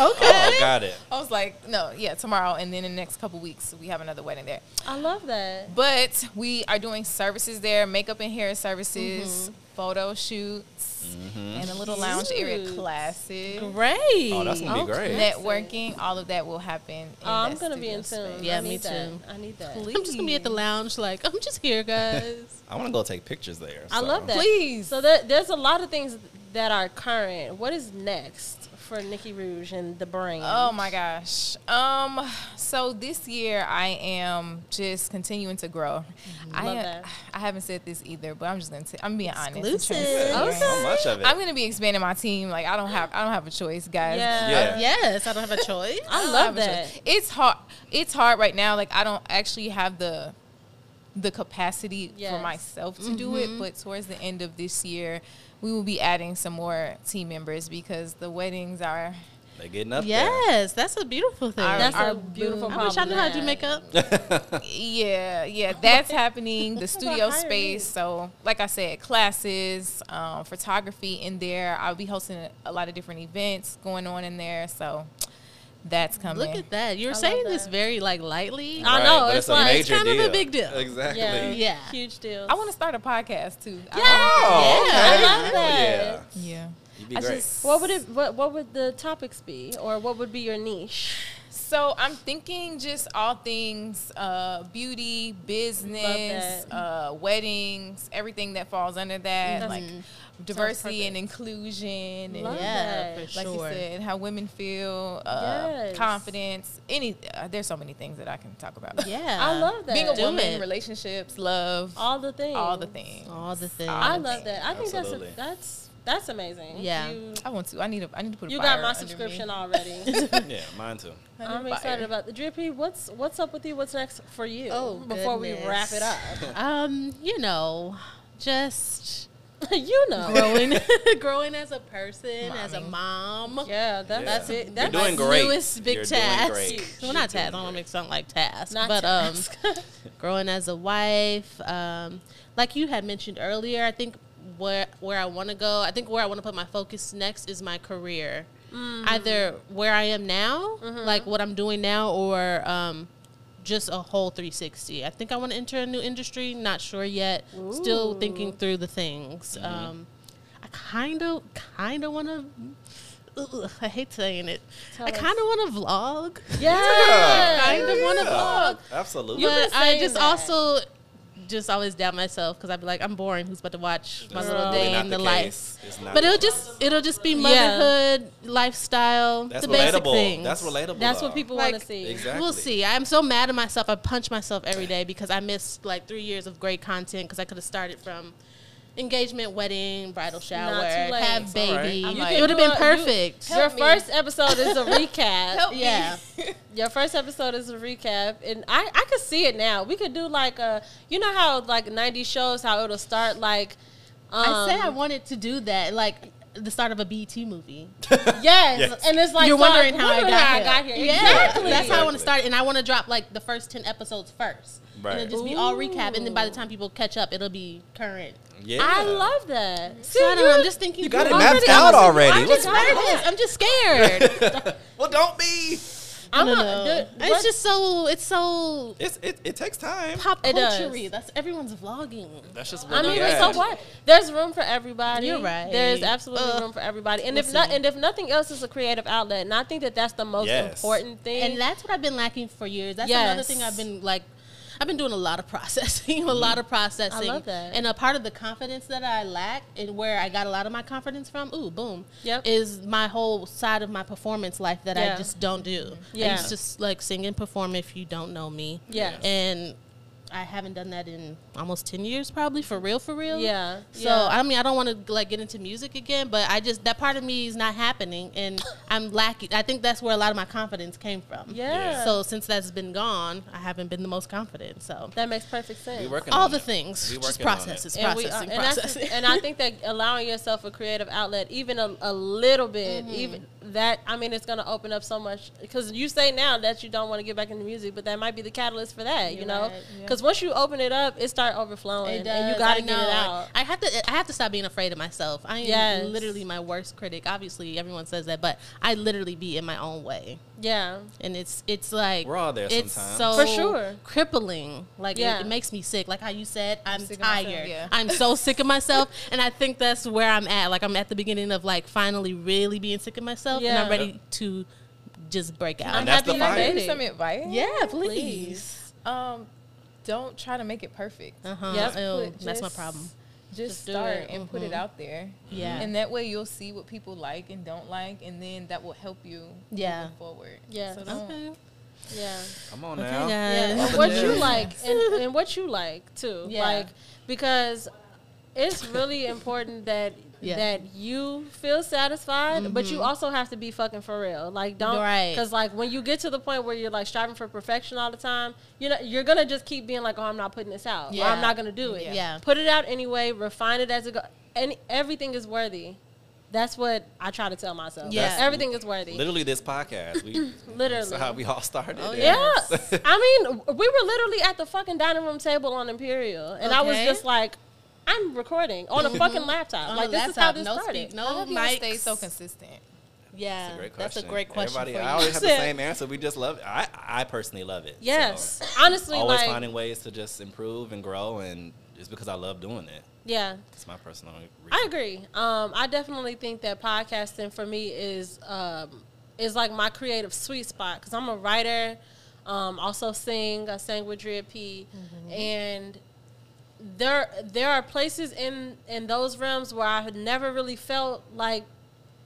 Oh, got it. I was like, no, yeah, tomorrow, and then in the next couple weeks, we have another wedding there. I love that. But we are doing services there, makeup and hair services, Mm-hmm. photo shoots, Mm-hmm. and a little lounge area Cute. classes. Great. Oh, that's gonna be great. Networking, all of that will happen. In Oh, I'm that gonna be studio in tune. Yeah, I me need that. too. I need that. I'm just gonna be at the lounge, like I'm just here, guys. [laughs] I want to go take pictures there. I love that. Please. So there, there's a lot of things that are current. What is next for Nicki Rouge and the brand? Oh my gosh. Um. So this year I am just continuing to grow. Mm-hmm. I Love am- that. I haven't said this either, but I'm just gonna. T- I'm being honest. and Exclusive. Yeah, so much of it. I'm gonna be expanding my team. Like I don't have. I don't have a choice, guys. Yeah. Yeah. Yes, I don't have a choice. I don't love that. It's hard. It's hard right now. Like I don't actually have the the capacity Yes. for myself to do it. Mm-hmm. But towards the end of this year, we will be adding some more team members because the weddings are. They're getting up there. Yes, that's a beautiful thing. Our- That's our a beautiful boo- I wish I knew how to do makeup. [laughs] Yeah, yeah, that's happening. The [laughs] studio space. So, like I said, classes, um, photography in there. I'll be hosting a, a lot of different events going on in there. So, That's coming. Look at that. You're love saying this very like lightly. I know, but it's a like- It's major kind of a big deal. [laughs] Exactly. Yeah. Yeah. Huge deal. I want to start a podcast too. I- Oh, Yeah, okay. I love Hell that. Yeah. yeah. You'd be I great. just What would it? What, what would the topics be, or what would be your niche? So I'm thinking just all things uh, beauty, business, uh, weddings, everything that falls under that, That's- like diversity and inclusion, and Yeah, for like sure. you said, how women feel, uh, Yes. confidence. Any uh, there's so many things that I can talk about. Yeah. I love that. Being a Do woman, it. relationships, love, all the things. all the things. All the things. I love that. I think Absolutely. that's a, that's that's amazing. Yeah. You, I want to. I need. A, I need to put. A you fire got my under me. subscription [laughs] already. yeah, mine too. I need I'm excited fire. about the Dria P. What's what's up with you? What's next for you? Oh, before we wrap it up, Um, you know, just [laughs] you know. growing, [laughs] growing as a person, as a mom. Yeah, that's, that's Yeah. it. You're That's doing my great. newest big You're doing task. great. Well, not task. I don't want to make it sound like task, Not but um, task. [laughs] growing as a wife, um, like you had mentioned earlier, I think where where I want to go, I think where I want to put my focus next is my career. Mm-hmm. Either where I am now, like what I'm doing now, or um, just a whole 360. I think I want to enter a new industry. Not sure yet. Still thinking through the things. Um, I kind of, kind of want to. I hate saying it. Tell I kind of want to vlog. yeah, [laughs] I kind of want to vlog. Absolutely. You've But I just that. also just always doubt myself because I'd be like, I'm boring. Who's about to watch my That's little day in the, the life? It's not But the it'll case. just it'll just be Yeah. motherhood, lifestyle, That's the basic relatable. things. That's relatable. That's though. what people Like, want to see. Exactly. We'll see. I'm so mad at myself. I punch myself every day because I missed like three years of great content because I could have started from engagement, wedding, bridal shower, too late. have It's all right. baby. I'm It would have been do a- you- perfect. Your me. first episode is a [laughs] recap. Help yeah. [laughs] Your first episode is a recap, and I I could see it now. We could do like a, you know how like 90 shows how it'll start like. Um, I said I wanted to do that, like the start of a BT movie. [laughs] yes, Yes. and it's like You're start- wondering how I wondering got how here. I got here. Yeah, Exactly. that's how I want to start, and I want to drop like the first ten episodes first, and Right. it'll just be all recap, and then by the time people catch up, it'll be current. Yeah. I love that. So I don't know, I'm just thinking. You got it through mapped out already. I'm What's just nervous. I'm just scared. [laughs] [laughs] well, don't be. I'm I don't a- the- It's just so. It's so It's it, it takes time. pop It does. culture That's everyone's vlogging. That's just I mean, we but got. so what? There's room for everybody. You're right. There's absolutely Ugh. room for everybody. And We'll if not, and if nothing else is a creative outlet, and I think that that's the most Yes. important thing. And that's what I've been lacking for years. That's another thing I've been like. I've been doing a lot of processing, [laughs] a lot of processing. love that. And a part of the confidence that I lack and where I got a lot of my confidence from, ooh, boom, Yep. is my whole side of my performance life that Yeah. I just don't do. Yeah. I used to like sing and perform if you don't know me. Yeah. And I haven't done that in almost 10 years probably for real for real. Yeah, So yeah. I mean I don't want to like get into music again, but I just that part of me is not happening and [laughs] I'm lacking. I think that's where a lot of my confidence came from. yeah. So since that's been gone, I haven't been the most confident. So that makes perfect sense. Working all on the it. things, We just working processes, and, we, uh, processing, and, processing. and I think that allowing yourself a creative outlet, even a, a little bit, Mm-hmm. even that, I mean, it's going to open up so much. Because you say now that you don't want to get back into music, but that might be the catalyst for that, you You're know? right, yeah. Because once you open it up, it start overflowing, It and you got to I get it out. I have to. I have to stop being afraid of myself. I am Yes. literally my worst critic. Obviously, everyone says that, but I literally be in my own way, Yeah, and it's it's like We're all there It's sometimes. so For sure. crippling. Like Yeah. it, it makes me sick. Like how you said, I'm Sick of myself, tired. yeah. I'm so sick of myself, and I think that's where I'm at. Like I'm at the beginning of like finally really being sick of myself, and I'm ready to just break out. I'm And that's happy the you fire. made it. some advice. yeah, please. Um, don't try to make it perfect. Uh huh. Yep. Put that's my problem. Just, Just do start it. and put it Mhm. out there. Yeah. And that way you'll see what people like and don't like, and then that will help you Yeah. moving forward. Yes. So don't, Okay. yeah. Come on Okay, now. guys. Yeah, what you like, and, [laughs] and what you like too. Yeah. Like because it's really important that Yeah. that you feel satisfied, but you mm-hmm. also have to be fucking for real. Like don't Right. because like when you get to the point where you're like striving for perfection all the time, you know you're gonna just keep being like, oh, I'm not putting this out. Or I'm not gonna do it. Yeah. Yeah. Put it out anyway. Refine it as it goes. And everything is worthy. That's what I try to tell myself. Yeah. everything is worthy. Literally, this podcast. We, [laughs] Literally. That's how we all started. Oh, it. Yeah, I mean, we were literally at the fucking dining room table on Imperial, and I was just like, I'm recording on a fucking laptop. On like a this is how this no started. speak, no How have you mics. stay so consistent? Yeah, That's a great that's question. a great question Everybody, for I always have the same answer. We just love it. I, I personally love it. So, Yes, honestly, always like finding ways to just improve and grow, and it's because I love doing it. yeah, It's my personal. Reason. I agree. Um, I definitely think that podcasting for me is um, is like my creative sweet spot because I'm a writer, um, also sing. I sang with Dria P, and there there are places in in those realms where I had never really felt like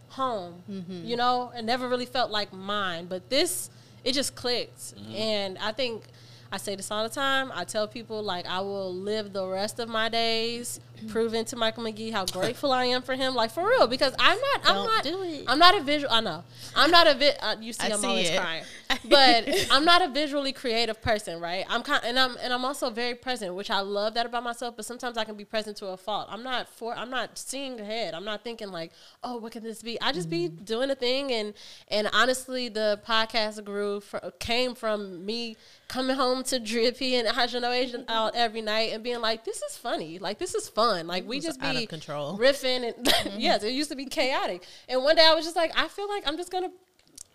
home, mm-hmm. you know, and never really felt like mine. But this, it just clicked, mm-hmm. and I think. I say this all the time. I tell people like I will live the rest of my days proving to Michael McGee how grateful I am for him. Like for real, because I'm not. I'm Don't not. do it. I'm not a visual. I know. I'm not a vi- uh, You see, I I'm see always it. crying, [laughs] but I'm not a visually creative person, right? I'm kind, and I'm and I'm also very present, which I love that about myself. But sometimes I can be present to a fault. I'm not for. I'm not seeing ahead. I'm not thinking like, oh, what could this be? I just be Mm-hmm. doing a thing, and and honestly, the podcast grew fr- came from me coming home to Dria P [laughs] and Asian out every night and being like, this is funny. Like this is fun. Like we just out be of control. riffing and [laughs] mm-hmm. yes, it used to be chaotic. And one day I was just like, I feel like I'm just gonna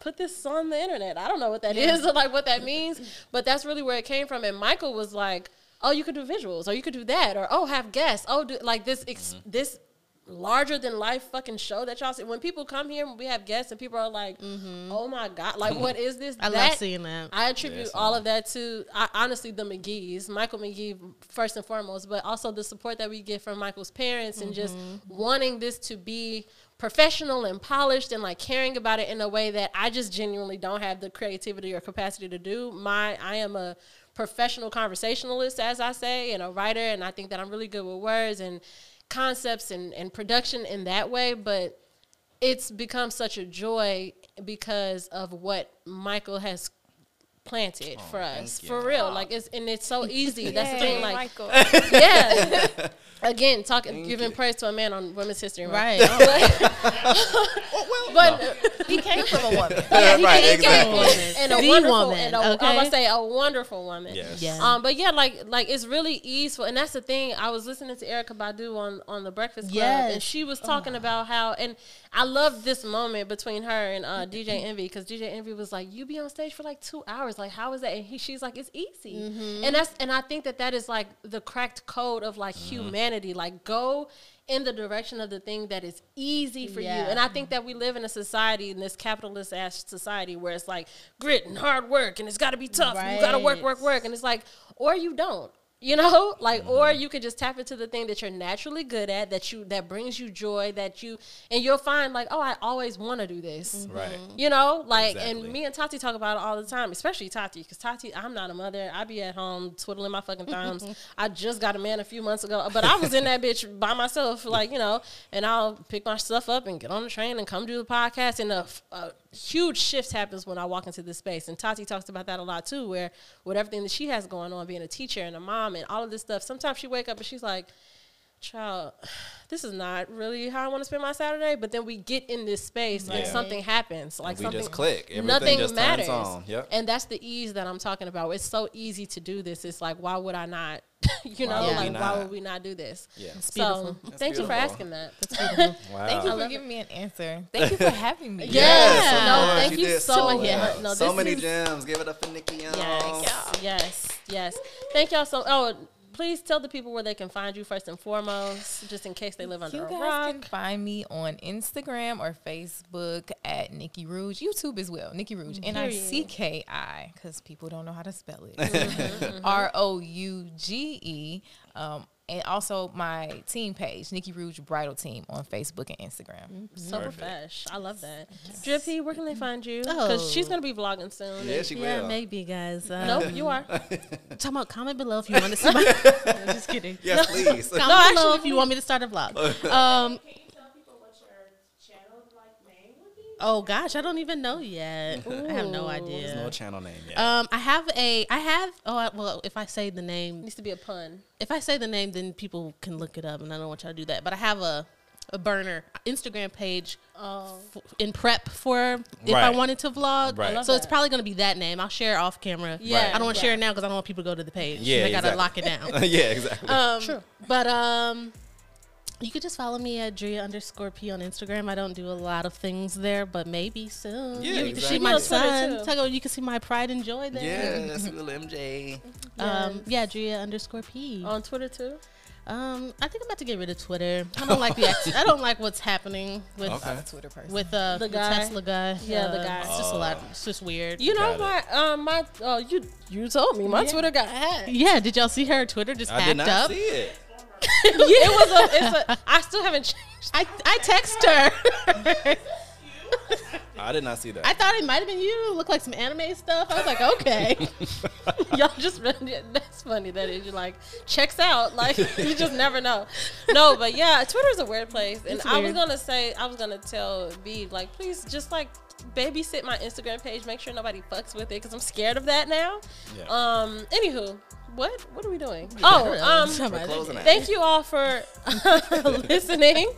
put this on the internet. I don't know what that is or like what that means, but that's really where it came from. And Michael was like, "Oh, you could do visuals, or you could do that, or oh, have guests. Oh, do like this ex- mm-hmm. this." Larger than life fucking show that y'all see when people come here we have guests and people are like mm-hmm. oh my god like what is this [laughs] I love seeing that. I attribute Yes, all of that to I, honestly the McGee's, Michael McGee first and foremost, but also the support that we get from Michael's parents and just wanting this to be professional and polished and like caring about it in a way that I just genuinely don't have the creativity or capacity to do. My I am a professional conversationalist, as I say, and a writer, and I think that I'm really good with words and concepts and, and production in that way, but it's become such a joy because of what Michael has planted oh, for us. For real. Like it's and it's so [laughs] easy. That's the thing. Yay, Like Michael. [laughs] yeah. [laughs] Again, talking Thank giving you. praise to a man on Women's History Month. Right. [laughs] But [laughs] [laughs] he came from a woman. yeah, he, Right, he exactly. came and a The wonderful woman, and a, I okay? must say a wonderful woman. Yes. Yeah. Um, but yeah, like like it's really easeful, and that's the thing. I was listening to Erykah Badu on on the Breakfast Club, Yes. and she was talking about how, and I love this moment between her and uh, DJ Envy because DJ Envy was like, "You be on stage for like two hours, like how is that?" And he, she's like, "It's easy," and that's and I think that that is like the cracked code of like humanity. Like go in the direction of the thing that is easy for Yeah. you, and I think that we live in a society in this capitalist ass society where it's like grit and hard work, and it's got to be tough. and You got to work, work, work, and it's like, or you don't. You know, [laughs] like, or mm-hmm. you could just tap into the thing that you're naturally good at, that you that brings you joy, that you, and you'll find like, oh, I always want to do this. Mm-hmm. Right. You know, like, Exactly. and me and Tati talk about it all the time, especially Tati, because Tati, I'm not a mother. I be at home twiddling my fucking thumbs. [laughs] I just got a man a few months ago, but I was in that bitch by myself, like, you know, and I'll pick my stuff up and get on the train and come do the podcast. And a, a huge shifts happens when I walk into this space. And Tati talks about that a lot too, where with everything that she has going on, being a teacher and a mom and all of this stuff, sometimes she wake up and she's like, child, this is not really how I want to spend my Saturday. But then we get in this space and something happens. Like we something just click. Everything nothing just matters. turns on. Yep. And that's the ease that I'm talking about. It's so easy to do this. It's like, why would I not? [laughs] you know, Why would like we why not? would we not do this? yeah. So That's thank you for asking that. [laughs] Wow. Thank you for love giving me an answer. [laughs] Thank you for having me. Yeah. Yes, No, course, thank you did so well. much. No, so this many is- gems. Give it up for Nicki Yes, yes, yes. Thank y'all so. Oh, please tell the people where they can find you first and foremost, just in case they live under You a guys rock. can find me on Instagram or Facebook at Nicki Rouge. YouTube as well, Nicki Rouge. N I C K I, because people don't know how to spell it. R O U G E. Um, and also my team page, Nicki Rouge Bridal Team on Facebook and Instagram. So Perfect. profesh. I love that. Dria P, where can they find you? Because Oh. she's gonna be vlogging soon. Yeah, she yeah, will. maybe, guys. Uh, Nope, you are. [laughs] Talking about comment below if you want to see my. [laughs] [laughs] I'm just kidding. Yes, please. Comment No, below actually, if you want me to start a vlog. Um, Can you tell people what your channel like name would be? Oh gosh, I don't even know yet. [laughs] I have no Ooh. There's no idea. channel name yet. Um, I have a, I have. Oh, I, well, if I say the name, it needs to be a pun. if I say the name, then people can look it up, and I don't want y'all to do that. But I have a, a burner Instagram page Oh, f- in prep for if I wanted to vlog. Right. I love So it's probably gonna be that name. I'll share off camera. Yeah, I don't want to share it now because I don't want people to go to the page. Yeah, I gotta exactly. lock it down. [laughs] yeah, exactly. Um, True. But um, You could just follow me at Dria underscore P on Instagram. I don't do a lot of things there, but maybe soon. Yeah, you can see my You on Twitter, son. too. You can see my pride and joy there. Yes, [laughs] little MJ. Um, yeah, Dria underscore P. On Twitter too. Um, I think I'm about to get rid of Twitter. I don't like the. Ex- I don't like what's happening with Okay. I'm Twitter person. with uh, The the. Tesla guy. Yeah, the Uh, guy. It's just a lot. It's just weird. You know my um my oh you you told me my Yeah. Twitter got hacked. yeah, did y'all see her Twitter just I hacked did not up? See [laughs] it. it was a it's a I still haven't changed. I I text her. [laughs] I did not see that. I thought it might have been you. It looked like some anime stuff. I was like, okay. [laughs] Y'all just that's funny that it like checks out. Like you just never know. No, but yeah, Twitter's a weird place. And It's I was gonna say I was gonna tell B like please just like babysit my Instagram page. Make sure nobody fucks with it because I'm scared of that now. Yeah. Um. Anywho, what what are we doing? [laughs] Oh, [laughs] um. We're closing out. Thank you all for [laughs] listening.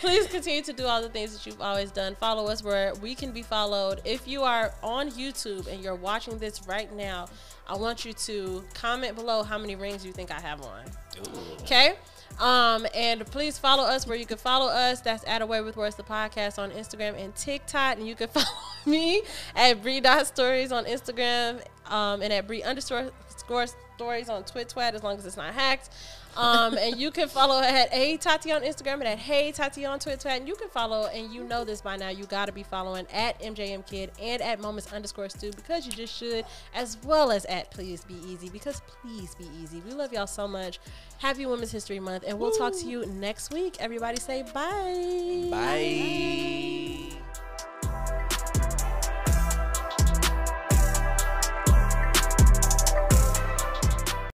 Please continue to do all the things that you've always done. Follow us where we can be followed. If you are on YouTube and you're watching this right now, I want you to comment below how many rings you think I have on. Okay? Um, and please follow us where you can follow us. That's at Away with Words, the podcast on Instagram and TikTok. And you can follow me at Bri Dot Stories on Instagram um, and at Bri underscore score stories on Twitwat as long as it's not hacked. Um, and you can follow at Aye Tati on Instagram and at Aye Tati on Twitwat. And you can follow, and you know this by now, you got to be following at MJM Kid and at Moments underscore Stu because you just should, as well as at Please Be Easy because please be easy. We love y'all so much. Happy Women's History Month, and we'll talk to you next week. Everybody say bye. Bye.